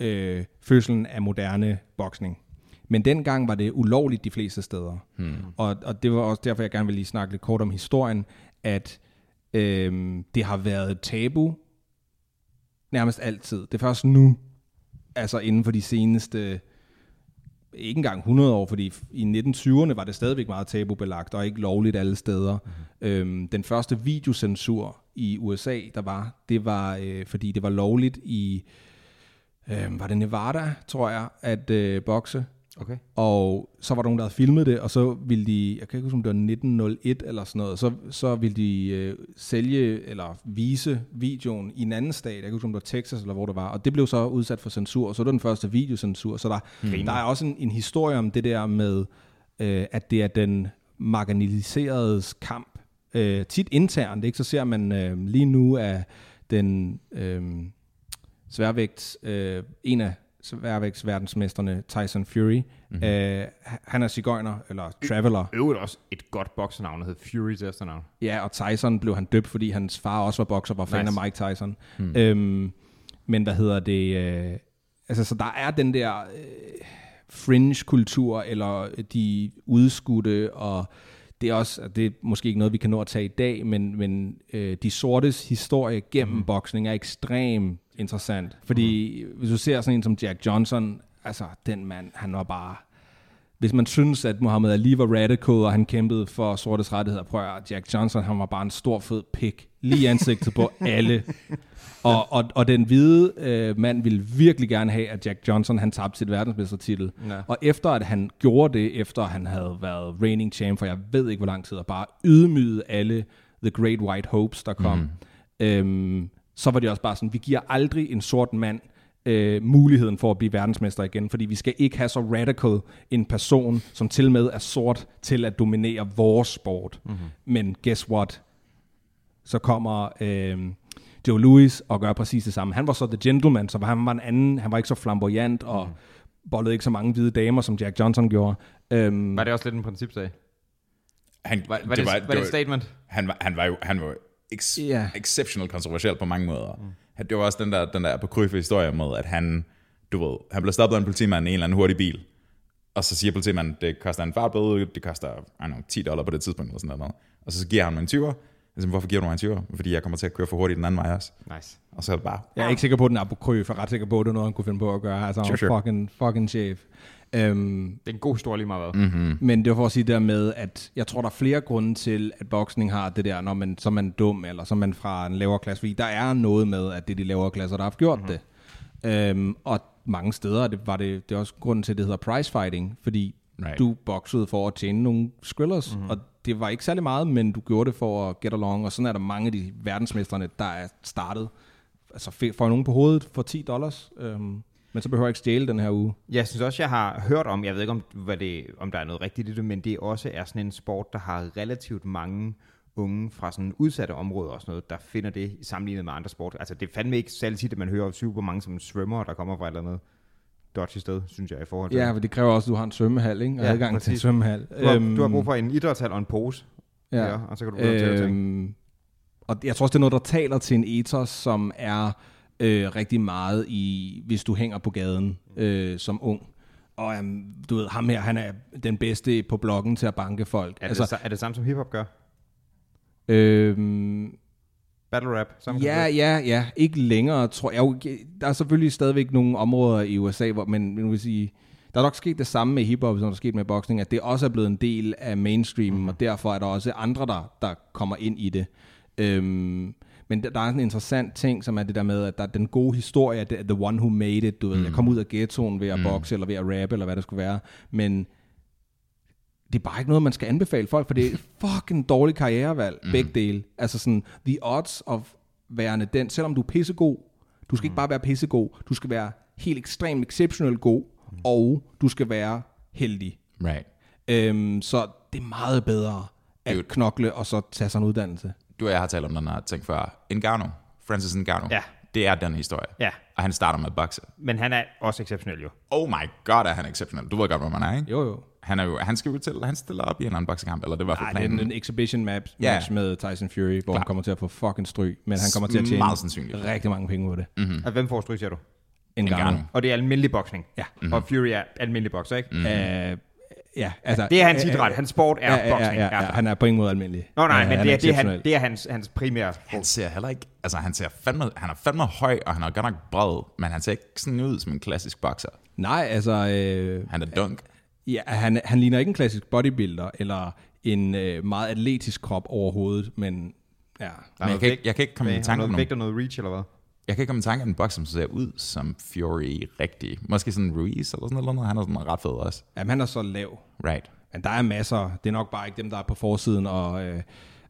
øh, fødslen af moderne boksning. Men dengang var det ulovligt de fleste steder. Hmm. Og, og det var også derfor, jeg gerne vil lige snakke lidt kort om historien, at øh, det har været tabu nærmest altid. Det er først nu, altså inden for de seneste, ikke engang 100 år, fordi i 1920'erne var det stadigvæk meget tabubelagt, og ikke lovligt alle steder. Mm. Øhm, den første videocensur i USA, der var, det var, øh, fordi det var lovligt i, øh, var det Nevada, tror jeg, at øh, bokse.
Okay.
Og så var der nogen, der havde filmet det, og så ville de, jeg kan ikke huske, om det var 1901 eller sådan noget, så, så ville de øh, sælge eller vise videoen i en anden stat, jeg kan ikke huske, om det var Texas eller hvor det var, og det blev så udsat for censur, så det var den første videocensur, så der, mm. der er også en, en historie om det der med, øh, at det er den marginaliseredes kamp, øh, tit internt, ikke? så ser man øh, lige nu, at den øh, sværvægt, øh, en af sværvægtsverdensmesterne, Tyson Fury, mm-hmm. øh, han er cigøjner, eller traveler.
Øvrigt også et godt boksernavn, der hed Fury til efternavn.
Ja, og Tyson blev han døbt, fordi hans far også var bokser, var fan
Nice.
af Mike Tyson. Hmm. Øhm, men hvad hedder det? Øh, altså, så der er den der øh, fringe-kultur, eller de udskudte, og det er også, det er måske ikke noget, vi kan nå at tage i dag, men, men øh, de sortes historie gennem mm. boksning er ekstremt interessant. Fordi mm. hvis du ser sådan en som Jack Johnson, altså den mand, han var bare hvis man synes, at Muhammad Ali var radical, og han kæmpede for sortes rettigheder, prøv at Jack Johnson, han var bare en stor fed pik, lige i ansigtet på alle. Og, og, og den hvide øh, mand ville virkelig gerne have, at Jack Johnson, han tabte sit verdensmestertitel.
Ja.
Og efter at han gjorde det, efter han havde været reigning champ, for jeg ved ikke, hvor lang tid, og bare ydmygede alle The Great White Hopes, der kom, mm. øhm, så var det også bare sådan, vi giver aldrig en sort mand øh, muligheden for at blive verdensmester igen, fordi vi skal ikke have så radical en person, som til med er sort, til at dominere vores sport. Mm-hmm. Men guess what? Så kommer øh, Joe Louis og gør præcis det samme. Han var så the gentleman, så han var en anden, han var ikke så flamboyant og mm. bollede ikke så mange hvide damer, som Jack Johnson gjorde. Øhm,
Var det også lidt en principsag?
Han,
Var, var, det, var, var det et statement?
han, var, han var jo han var ex, yeah. exceptional kontroversiel på mange måder. Mm. Det var også den der, den der apokryfe historie med, at han, du ved, han blev stoppet af en politimand i en eller anden hurtig bil, og så siger politimanden, det koster en fartbøde, det koster I don't know, 10 dollar på det tidspunkt, eller sådan noget. Og så giver han mig en 20'er. Jeg siger, hvorfor giver du mig en 20'er? Fordi jeg kommer til at køre for hurtigt den anden vej også.
Nice.
Og så er det bare,
Jeg er ikke sikker på, at den er apokryf. Jeg er ret sikker på, at det er noget, han kunne finde på at gøre. Altså,
Sure, sure.
fucking, fucking chef. Øhm,
Det er en god historie lige meget hvad.
mm-hmm.
men det var for at sige der med, at jeg tror, der er flere grunde til, at boksning har det der, når man, så er man dum, eller så er man fra en lavere klasse. Fordi der er noget med, at det er de lavere klasser, der har gjort mm-hmm. det. Øhm, og mange steder det var det, det er også grunden til, at det hedder prize fighting, fordi
Right.
du boksede for at tjene nogle skrillers, mm-hmm. og det var ikke særlig meget, men du gjorde det for at get along, og sådan er der mange af de verdensmesterne, der er startet, altså får nogen på hovedet for 10 dollars, øhm, men så behøver jeg ikke stjæle den her uge.
Jeg synes også, jeg har hørt om, jeg ved ikke, om, hvad det, om der er noget rigtigt i det, men det også er sådan en sport, der har relativt mange unge fra sådan udsatte områder og sådan noget, der finder det sammenlignet med andre sport. Altså det er fandme ikke særlig tit, at man hører super mange som svømmer, der kommer fra et eller andet dodgy sted, synes jeg, i forhold til.
Ja, for det kræver også, at du har en svømmehal, ikke? Og
Ja,
adgang til en
præcis.
svømmehal.
Du har, du har brug for en idrætshal og en pose.
ja.
ja og så kan du
øhm, Og jeg tror også, det er noget, der taler til en ethos, som er øh, rigtig meget i, hvis du hænger på gaden øh, som ung. Og um, du ved, ham her, han er den bedste på bloggen til at banke folk.
Er, altså, det, er det samme, som hiphop gør?
øhm,
Battle rap? Samme
Ja, ja, ja. Ikke længere, tror jeg. Der er selvfølgelig stadigvæk nogle områder i USA, hvor, men, men vil sige, der er nok sket det samme med hiphop, som der er sket med boksning, at det også er blevet en del af mainstream, mm. og derfor er der også andre, der, der kommer ind i det. Øhm, men der, der er en interessant ting, som er det der med, at der er den gode historie, at er the one who made it. Du ved, jeg kom ud af ghettoen ved at bokse, eller ved at rappe, eller hvad det skulle være. Men det er bare ikke noget, man skal anbefale folk, for det er et *laughs* fucking dårligt karrierevalg, mm. begge dele. Altså sådan, the odds of værende den, selvom du er pissegod, du skal mm. ikke bare være pissegod, du skal være helt ekstremt exceptionelt god, mm. og du skal være heldig.
right.
Øhm, så det er meget bedre at
Dude.
knokle, og så tage sig en uddannelse.
Du og jeg har talt om den her ting før. Ngannou, Francis Ngannou,
Ja.
det er den historie.
Ja.
Og han starter med at bokse.
Men han er også exceptionel jo.
Oh my god, er han exceptionel. Du ved godt, hvad man er, ikke?
Jo, jo.
Han, er jo, han skal jo til, han stiller op i en boksekamp, eller det var
Nej,
fald
det er
planen.
en exhibition match,
Ja.
match med Tyson Fury, hvor han
Klart.
kommer til at få fucking stryg, men han kommer til at tjene
Meget sandsynligt.
rigtig mange penge på det. Mm.
Og hvem får stryg, siger du?
Ngannou.
Og det er almindelig boksning.
Ja.
Mm-hmm. Og Fury er almindelig bokser, ikke? Mm.
Uh, ja, altså,
Det er hans
øh,
idræt. Hans sport er
ja, ja,
boksning.
ja, ja, ja, han er på ingen måde almindelig.
Nå nej, men det er, det, er han, det er hans, hans primære...
Han ser heller ikke, altså han ser fandme, han er fandme høj, og han er godt nok bred, men han ser ikke sådan ud som en klassisk bokser.
Nej, altså, øh,
Han er dunk.
Ja, han, han ligner ikke en klassisk bodybuilder, eller en øh, meget atletisk krop overhovedet, men ja.
Der er
Men jeg kan, ikke, jeg kan ikke komme i tanke om
noget vægt og noget reach, eller hvad?
jeg kan ikke komme i tanke om en bokser, som ser ud som Fury rigtig. Måske sådan Ruiz eller sådan noget. Han er sådan ret fed også.
Jamen, han er så lav.
Right.
Men der er masser. Det er nok bare ikke dem, der er på forsiden, og øh,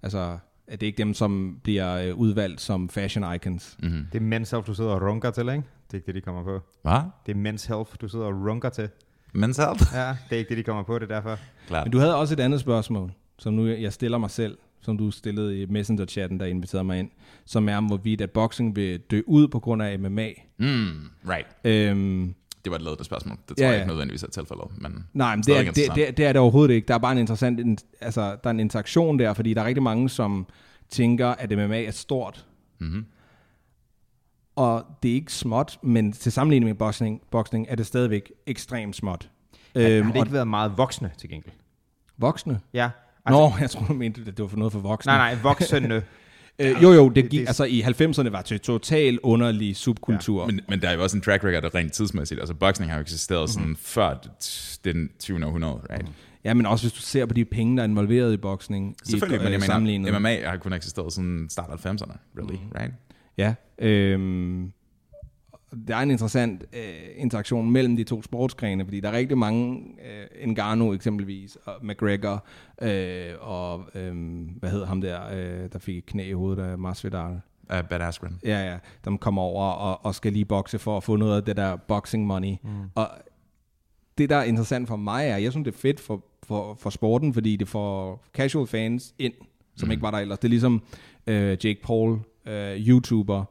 altså, det er ikke dem, som bliver øh, udvalgt som fashion icons.
Mm-hmm.
Det er Men's Health, du sidder og runker til, ikke? Det er ikke det, de kommer på.
Hvad?
Det er Men's Health, du sidder og runker til.
Men's health?
Ja, det er ikke det, de kommer på, det er derfor.
Klart.
Men du havde også et andet spørgsmål, som nu jeg stiller mig selv, som du stillede i Messenger-chatten, der inviterede mig ind, som er om, hvorvidt at boxing vil dø ud på grund af MMA.
Mm, right.
Øhm,
Det var et lavet spørgsmål. Det tror
Ja,
jeg
ja.
ikke nødvendigvis er tilfældet. Men
Nej, men det er, det, det, det er det overhovedet ikke. Der er bare en interessant, altså, der er en interaktion der, fordi der er rigtig mange, som tænker, at MMA er stort.
Mhm.
Og det er ikke småt, men til sammenligning med boxing, boxing er det stadigvæk ekstremt småt.
Øhm, har det
og
ikke været meget voksne til gengæld?
voksne?
Ja.
Altså, Nå, jeg tror du mente, at det var for noget for voksne.
Nej, nej, voksne. *laughs*
Øh, jo, jo, det gik,
det-
altså i 90'erne var det total underlig subkultur. Ja,
Men, men der er jo også en track record rent tidsmæssigt. Altså, boxing har jo eksisteret sådan før det- den 20. århundrede, right?
ja, men også hvis du ser på de penge, der er involveret i boksning.
Selvfølgelig,
i,
men jeg mener,
sammenlignet.
MMA har kun eksisteret siden start af 90'erne, really,
Mhm.
right?
Ja, øhm, der er en interessant øh, interaktion mellem de to sportsgrene, fordi der er rigtig mange, øh, Ngannou eksempelvis, og McGregor, øh, og øh, hvad hedder ham der, øh, der fik et knæ i hovedet af Masvidal.
Uh, Bad Askren.
Ja, ja, de kommer over og, og skal lige bokse for at få noget af det der boxing money. Mm. Og det, der er interessant for mig, er, jeg synes, det er fedt for, for, for sporten, fordi det får casual fans ind, som mm. ikke var der ellers. Det er ligesom øh, Jake Paul, øh, YouTuber,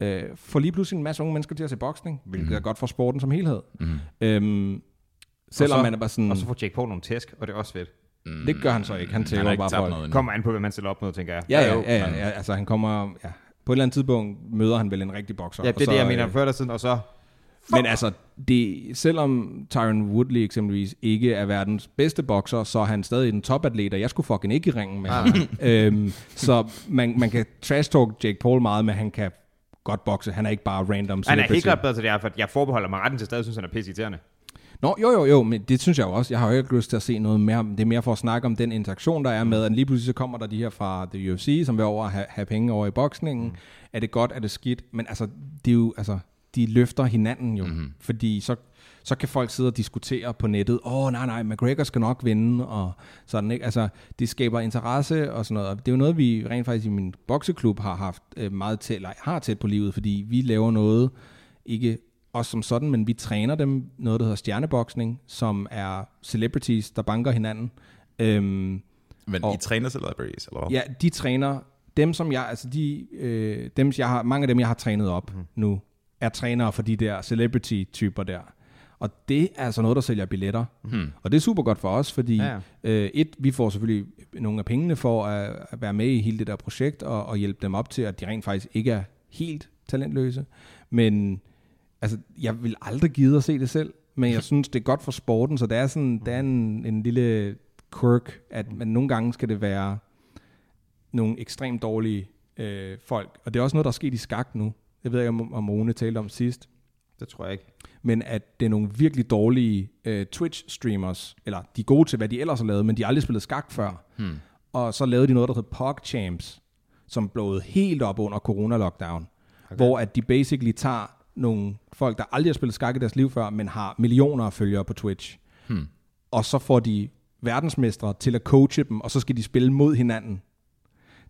øh, får lige pludselig en masse unge mennesker til at se boksning, hvilket mm. er godt for sporten som helhed.
Mm.
Øhm, selvom
så-
man er bare sådan,
og så får Jake Paul nogle tæsk, og det er også fedt.
det gør han så ikke. Han
ikke
bare folk.
noget.
Kommer an på, hvad man stiller op med, tænker jeg.
Ja, ja, ja, ja, ja, altså han kommer, ja, på et eller andet tidspunkt møder han vel en rigtig bokser.
Ja,
og
det er det, jeg
øh,
mener før eller siden, og så...
Men altså, det, selvom Tyron Woodley eksempelvis ikke er verdens bedste bokser, så er han stadig en topatlet, og jeg skulle fucking ikke i ringen med ham. øhm, så man, man kan trash-talk Jake Paul meget, men han kan godt bokse. Han er ikke bare random
Han er helt klart bedre til det her, for jeg forbeholder mig retten til stadig, synes han er pisse irriterende.
Nå, jo, jo, jo, men det synes jeg jo også. Jeg har jo ikke lyst til at se noget mere. Det er mere for at snakke om den interaktion, der er med, at lige pludselig så kommer der de her fra the UFC, som vil over at have, have penge over i boksningen. Mm. Er det godt, er det skidt? Men altså, det er jo, altså, de løfter hinanden jo. Mm-hmm. Fordi så, så kan folk sidde og diskutere på nettet, åh, oh, nej, nej, McGregor skal nok vinde, og sådan, ikke? Altså, det skaber interesse og sådan noget. Og det er jo noget, vi rent faktisk i min bokseklub har haft øh, meget tæt, eller har tæt på livet, fordi vi laver noget, ikke os som sådan, men vi træner dem noget, der hedder stjerneboksning, som er celebrities, der banker hinanden. Øhm,
Men
Og-
I træner celebrities, eller hvad?
ja, de træner, dem som jeg, altså de, øh, dem, jeg har, mange af dem, jeg har trænet op mm. nu, er trænere for de der celebrity-typer der. Og det er altså noget, der sælger billetter.
Hmm.
Og det er super godt for os, fordi
Ja.
Øh, et, vi får selvfølgelig nogle af pengene for at, at være med i hele det der projekt og, og hjælpe dem op til, at de rent faktisk ikke er helt talentløse. Men altså, jeg vil aldrig gide at se det selv, men jeg *laughs* synes, det er godt for sporten, så der er, sådan, der er en, en lille quirk, at man nogle gange skal det være nogle ekstremt dårlige øh, folk. Og det er også noget, der er sket i skak nu. Jeg ved ikke, om, Rune talte om sidst
Det tror jeg ikke.
men at det er nogle virkelig dårlige øh, Twitch-streamers, eller de er gode til, hvad de ellers har lavet, men de har aldrig spillet skak før.
Hmm.
Og så lavede de noget, der hedder PogChamps, som blåede helt op under corona-lockdown, okay. hvor at de basically tager nogle folk, der aldrig har spillet skak i deres liv før, men har millioner af følgere på Twitch,
Hmm.
og så får de verdensmestre til at coache dem, og så skal de spille mod hinanden.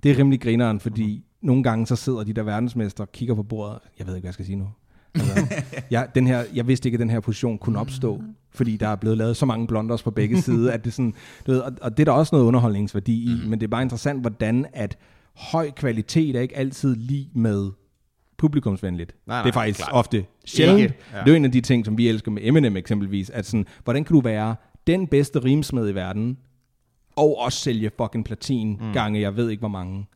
Det er rimelig grineren, fordi mm. Nogle gange så sidder de der verdensmestre og kigger på bordet. Jeg ved ikke, hvad jeg skal sige nu. Altså, *laughs* jeg, den her, jeg vidste ikke, at den her position kunne opstå, fordi der er blevet lavet så mange blunders på begge sider, at det sådan, du ved, og, og det er der også noget underholdningsværdi i, mm. men det er bare interessant, hvordan at høj kvalitet er ikke altid lige med publikumsvenligt.
Nej, nej,
det er faktisk
klart.
ofte sjældent.
Ikke,
Ja. Det er jo en af de ting, som vi elsker med Eminem eksempelvis, at sådan, hvordan kan du være den bedste rimsmed i verden, og også sælge fucking platin mm. gange, jeg ved ikke hvor mange.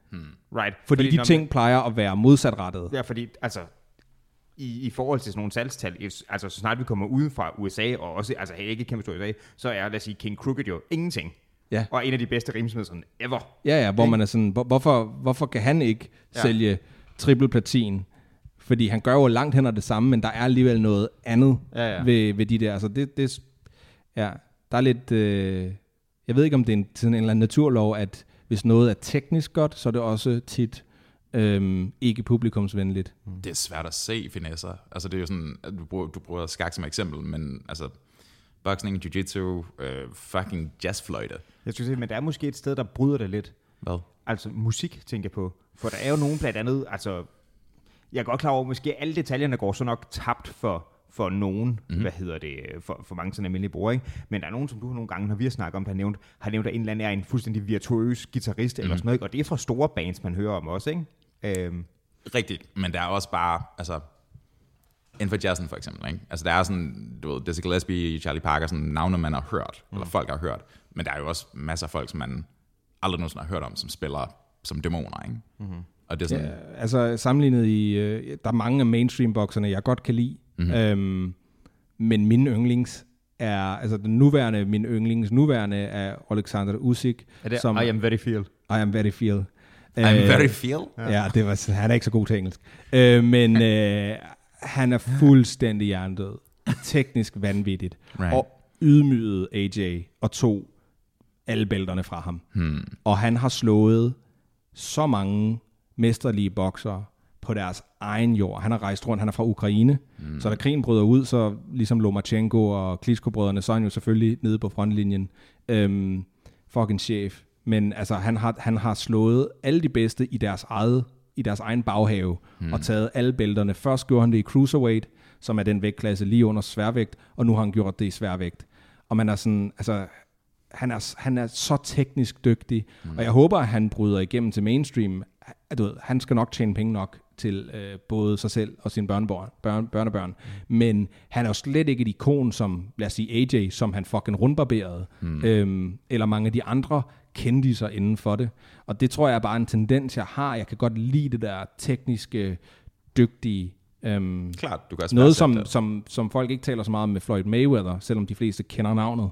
Right.
Fordi, fordi de ting plejer at være modsatrettede.
Ja, fordi altså, i, i forhold til sådan nogle salgstal, altså så snart vi kommer uden fra USA, og også, altså ikke kæmpe stor USA, så er, lad os sige, King Crooked jo ingenting.
Ja.
Og en af de bedste rimsmeder sådan ever.
Ja, ja, hvor man er sådan, hvor, hvorfor, hvorfor kan han ikke. Ja. sælge triple platin? Fordi han gør jo langt hen ad det samme, men der er alligevel noget andet
Ja, ja.
Ved, ved de der. Altså det, det, ja, der er lidt, øh, jeg ved ikke om det er en, sådan en eller anden naturlov, at hvis noget er teknisk godt, så er det også tit øhm, ikke publikumsvenligt.
Det er svært at se finesser. Altså det er jo sådan, at du bruger, du bruger skak som eksempel, men altså boxing, jiu-jitsu, øh, fucking jazzfløjte.
Jeg skulle sige, men der er måske et sted, der bryder det lidt.
Hvad?
Altså musik, tænker jeg på. For der er jo nogen blandt andet, altså, jeg er godt klar over, at måske alle detaljerne går så nok tabt for, for nogen, mm. hvad hedder det, for, for mange sådan almindelige brugere, ikke? Men der er nogen, som du nogle gange, når vi har snakket om, der har nævnt, har nævnt, at en eller anden er en fuldstændig virtuøs guitarist mm. eller sådan noget, ikke? Og det er fra store bands, man hører om også, ikke? Øhm,
Rigtigt, men der er også bare, altså, inden for jazzen for eksempel, ikke? Altså der er sådan, du ved, Dizzy Gillespie, Charlie Parker, sådan navne, man har hørt, mm. eller folk har hørt, men der er jo også masser af folk, som man aldrig nogensinde har hørt om, som spiller som dæmoner, ikke? Mm-hmm. Og det er sådan,
Ja, altså sammenlignet i, øh, der er mange af mainstream-bokserne, jeg godt kan lide, mm-hmm. øhm, men min yndlings er, altså den nuværende, min yndlings nuværende er Alexander Usyk,
er det
som
I am very feel?
I am very feel.
I'm very feel.
Ja, det var, han er ikke så god til engelsk. Øh, men øh, han er fuldstændig hjernedød. Teknisk vanvittigt.
Right.
Og ydmygede AJ og tog alle bælterne fra ham. Hmm. Og han har slået så mange mesterlige boksere på deres egen jord. Han har rejst rundt, han er fra Ukraine, mm. så da krigen bryder ud, så ligesom Lomachenko og Klitschko-brødrene, så er han jo selvfølgelig nede på frontlinjen. Øhm, fucking chef. Men altså, han har, han har slået alle de bedste i deres eget i deres egen baghave mm. og taget alle bælterne. Først gjorde han det i cruiserweight, som er den vægtklasse lige under sværvægt, og nu har han gjort det i sværvægt. Og man er sådan, altså, han er, han er så teknisk dygtig, mm. og jeg håber, at han bryder igennem til mainstream. Du ved, han skal nok tjene penge nok til øh, både sig selv og sine børnebørn, børn, børnebørn. Mm. Men han er jo slet ikke et ikon som, lad os sige AJ, som han fucking rundbarberede, mm. øhm, eller mange af de andre kendiser inden for det. Og det tror jeg er bare en tendens, jeg har. Jeg kan godt lide det der tekniske, dygtige, øhm,
Klart, du kan
noget, som,
det.
som, som folk ikke taler så meget om med Floyd Mayweather, selvom de fleste kender navnet,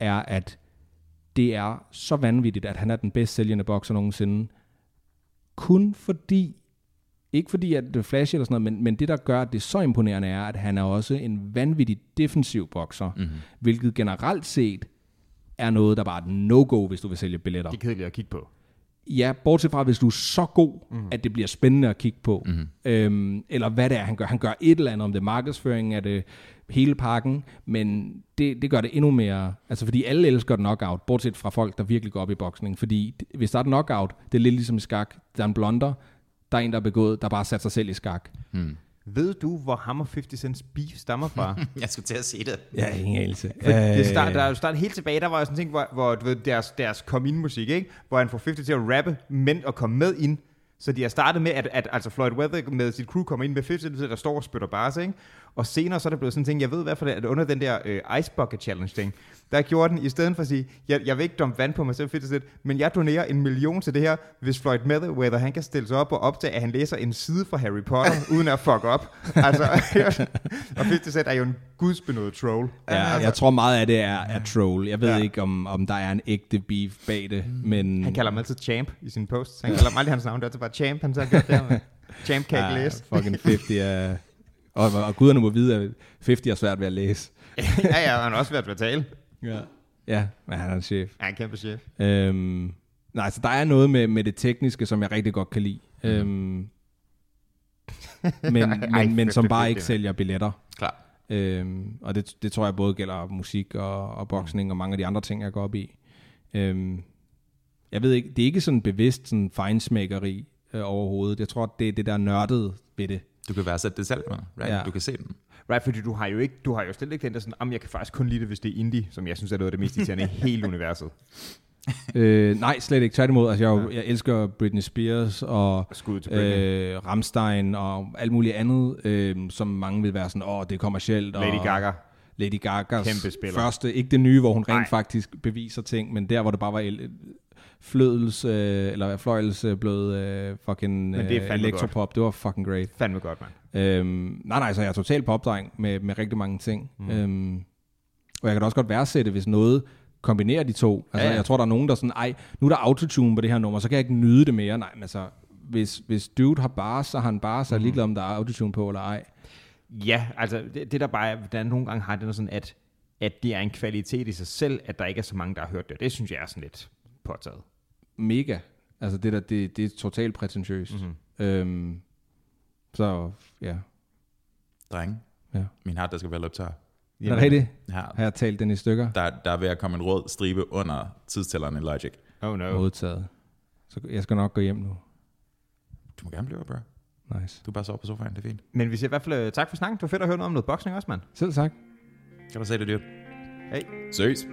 er, at det er så vanvittigt, at han er den bedst sælgende bokser nogensinde. Kun fordi, ikke fordi at det er flash eller sådan noget, men, men det der gør, at det er så imponerende er, at han er også en vanvittig defensiv bokser,
Mhm.
mm-hmm. hvilket generelt set er noget, der bare er no-go, hvis du vil sælge billetter.
Det er kedeligt at kigge på.
Ja, bortset fra, hvis du er så god, mm. at det bliver spændende at kigge på. Mm. Øhm, eller hvad det er, han gør. Han gør et eller andet, om det er markedsføring, er det hele pakken, men det, det gør det endnu mere, altså fordi alle elsker knockout, bortset fra folk, der virkelig går op i boksning, fordi hvis der er et knockout, det er lidt ligesom i skak, der er en blonder, der er en, der er begået, der bare sat sig selv i skak.
Ved du, hvor ham og 50 Cent's beef stammer fra? *laughs*
Jeg skulle til at se det.
Ja, ingen anelse.
Det start, der er jo startet helt tilbage, der var jo sådan en ting, hvor, hvor du ved, deres, deres kom ind musik, ikke? hvor han får 50 til at rappe, men at komme med ind. Så de har startet med, at, at altså Floyd Weather med sit crew kommer ind med 50 der står og spytter bars, ikke? Og senere så er det blevet sådan en ting, jeg ved i hvert fald, at under den der øh, Ice Bucket Challenge ting, der gjorde den, i stedet for at sige, jeg, jeg vil ikke dumpe vand på mig selv 50 men jeg donerer en million til det her, hvis Floyd Mayweather, han kan stille sig op og optage, at han læser en side fra Harry Potter, *laughs* uden at fuck op. Altså, *laughs* og 50 Cent er jo en gudsbenået troll.
Ja,
altså,
jeg tror meget af det er, er troll. Jeg ved ja. ikke, om, om der er en ægte beef bag det, men...
Han kalder ham altid Champ i sine posts. Han kalder ham aldrig hans navn, det er altid bare Champ, han så har gjort det her. Champ kan ikke læse.
Fucking 50 er... Og, og guderne må vide, at 50 er svært ved at læse. *laughs*
ja, ja, og han har også været ved at tale.
Ja. Ja, men han er en chef.
Ja, en kæmpe chef.
Øhm, nej, så der er noget med, med det tekniske, som jeg rigtig godt kan lide. Mm. Øhm, *laughs* men,
Ej,
men, men som bare ikke sælger billetter.
Klar.
Øhm, og det, det tror jeg både gælder musik og, og boksning og mange af de andre ting, jeg går op i. Øhm, jeg ved ikke, det er ikke sådan bevidst sådan fejnsmækkeri øh, overhovedet. Jeg tror, det er det der nørdede ved det.
Du kan værdsætte det selv, man. Right?
Ja.
Du kan se den.
Right, fordi du har jo ikke, du har jo slet ikke den der sådan, om jeg kan faktisk kun lide det, hvis det er indie, som jeg synes er noget af det mest irriterende i hele *laughs* universet.
øh, nej, slet ikke. Tværtimod, altså, jeg, jo- jeg elsker Britney Spears og
Skud til Britney.
øh, Ramstein og alt muligt andet, øh, som mange vil være sådan, åh, det er kommercielt.
Lady
og
Gaga.
Lady Gagas første, ikke det nye, hvor hun rent
Nej.
faktisk beviser ting, men der, hvor det bare var el- flødels, øh, eller fløjels øh, blød øh, fucking
det
øh,
fandme
elektropop. Det var fucking great.
Fandme godt, mand.
Øhm, nej, nej, så jeg er totalt popdreng med, med rigtig mange ting. Mm. Øhm, og jeg kan da også godt værdsætte, hvis noget kombinerer de to. Altså,
Ja,
jeg tror, der er nogen, der er sådan, ej, nu er der autotune på det her nummer, så kan jeg ikke nyde det mere. Nej, men altså, hvis, hvis dude har bare, så har han bare, så er ligeglad, om der er autotune på eller ej.
Ja, altså det, det der bare der nogle gange har det sådan, at, at det er en kvalitet i sig selv, at der ikke er så mange, der har hørt det. Det synes jeg er sådan lidt påtaget.
Mega. Altså, det der, det, det er totalt prætentiøst. Mm-hmm. Øhm, så, ja.
Drenge.
ja.
Min hat, der skal være løbet tør.
Er det rigtigt?
Her.
Har jeg talt den i stykker?
Der, der er ved at komme en rød stribe under tidstælleren i Logic.
Oh no.
Modtaget. Så jeg skal nok gå hjem nu.
Du må gerne blive, bro.
Nice.
Du bare sover på sofaen, det er fint.
Men vi siger i hvert fald øh, tak for snakken. Det var fedt at høre noget om noget boksning også, mand.
Selv tak.
Kan du se det, dyrt?
Hej.
Ses.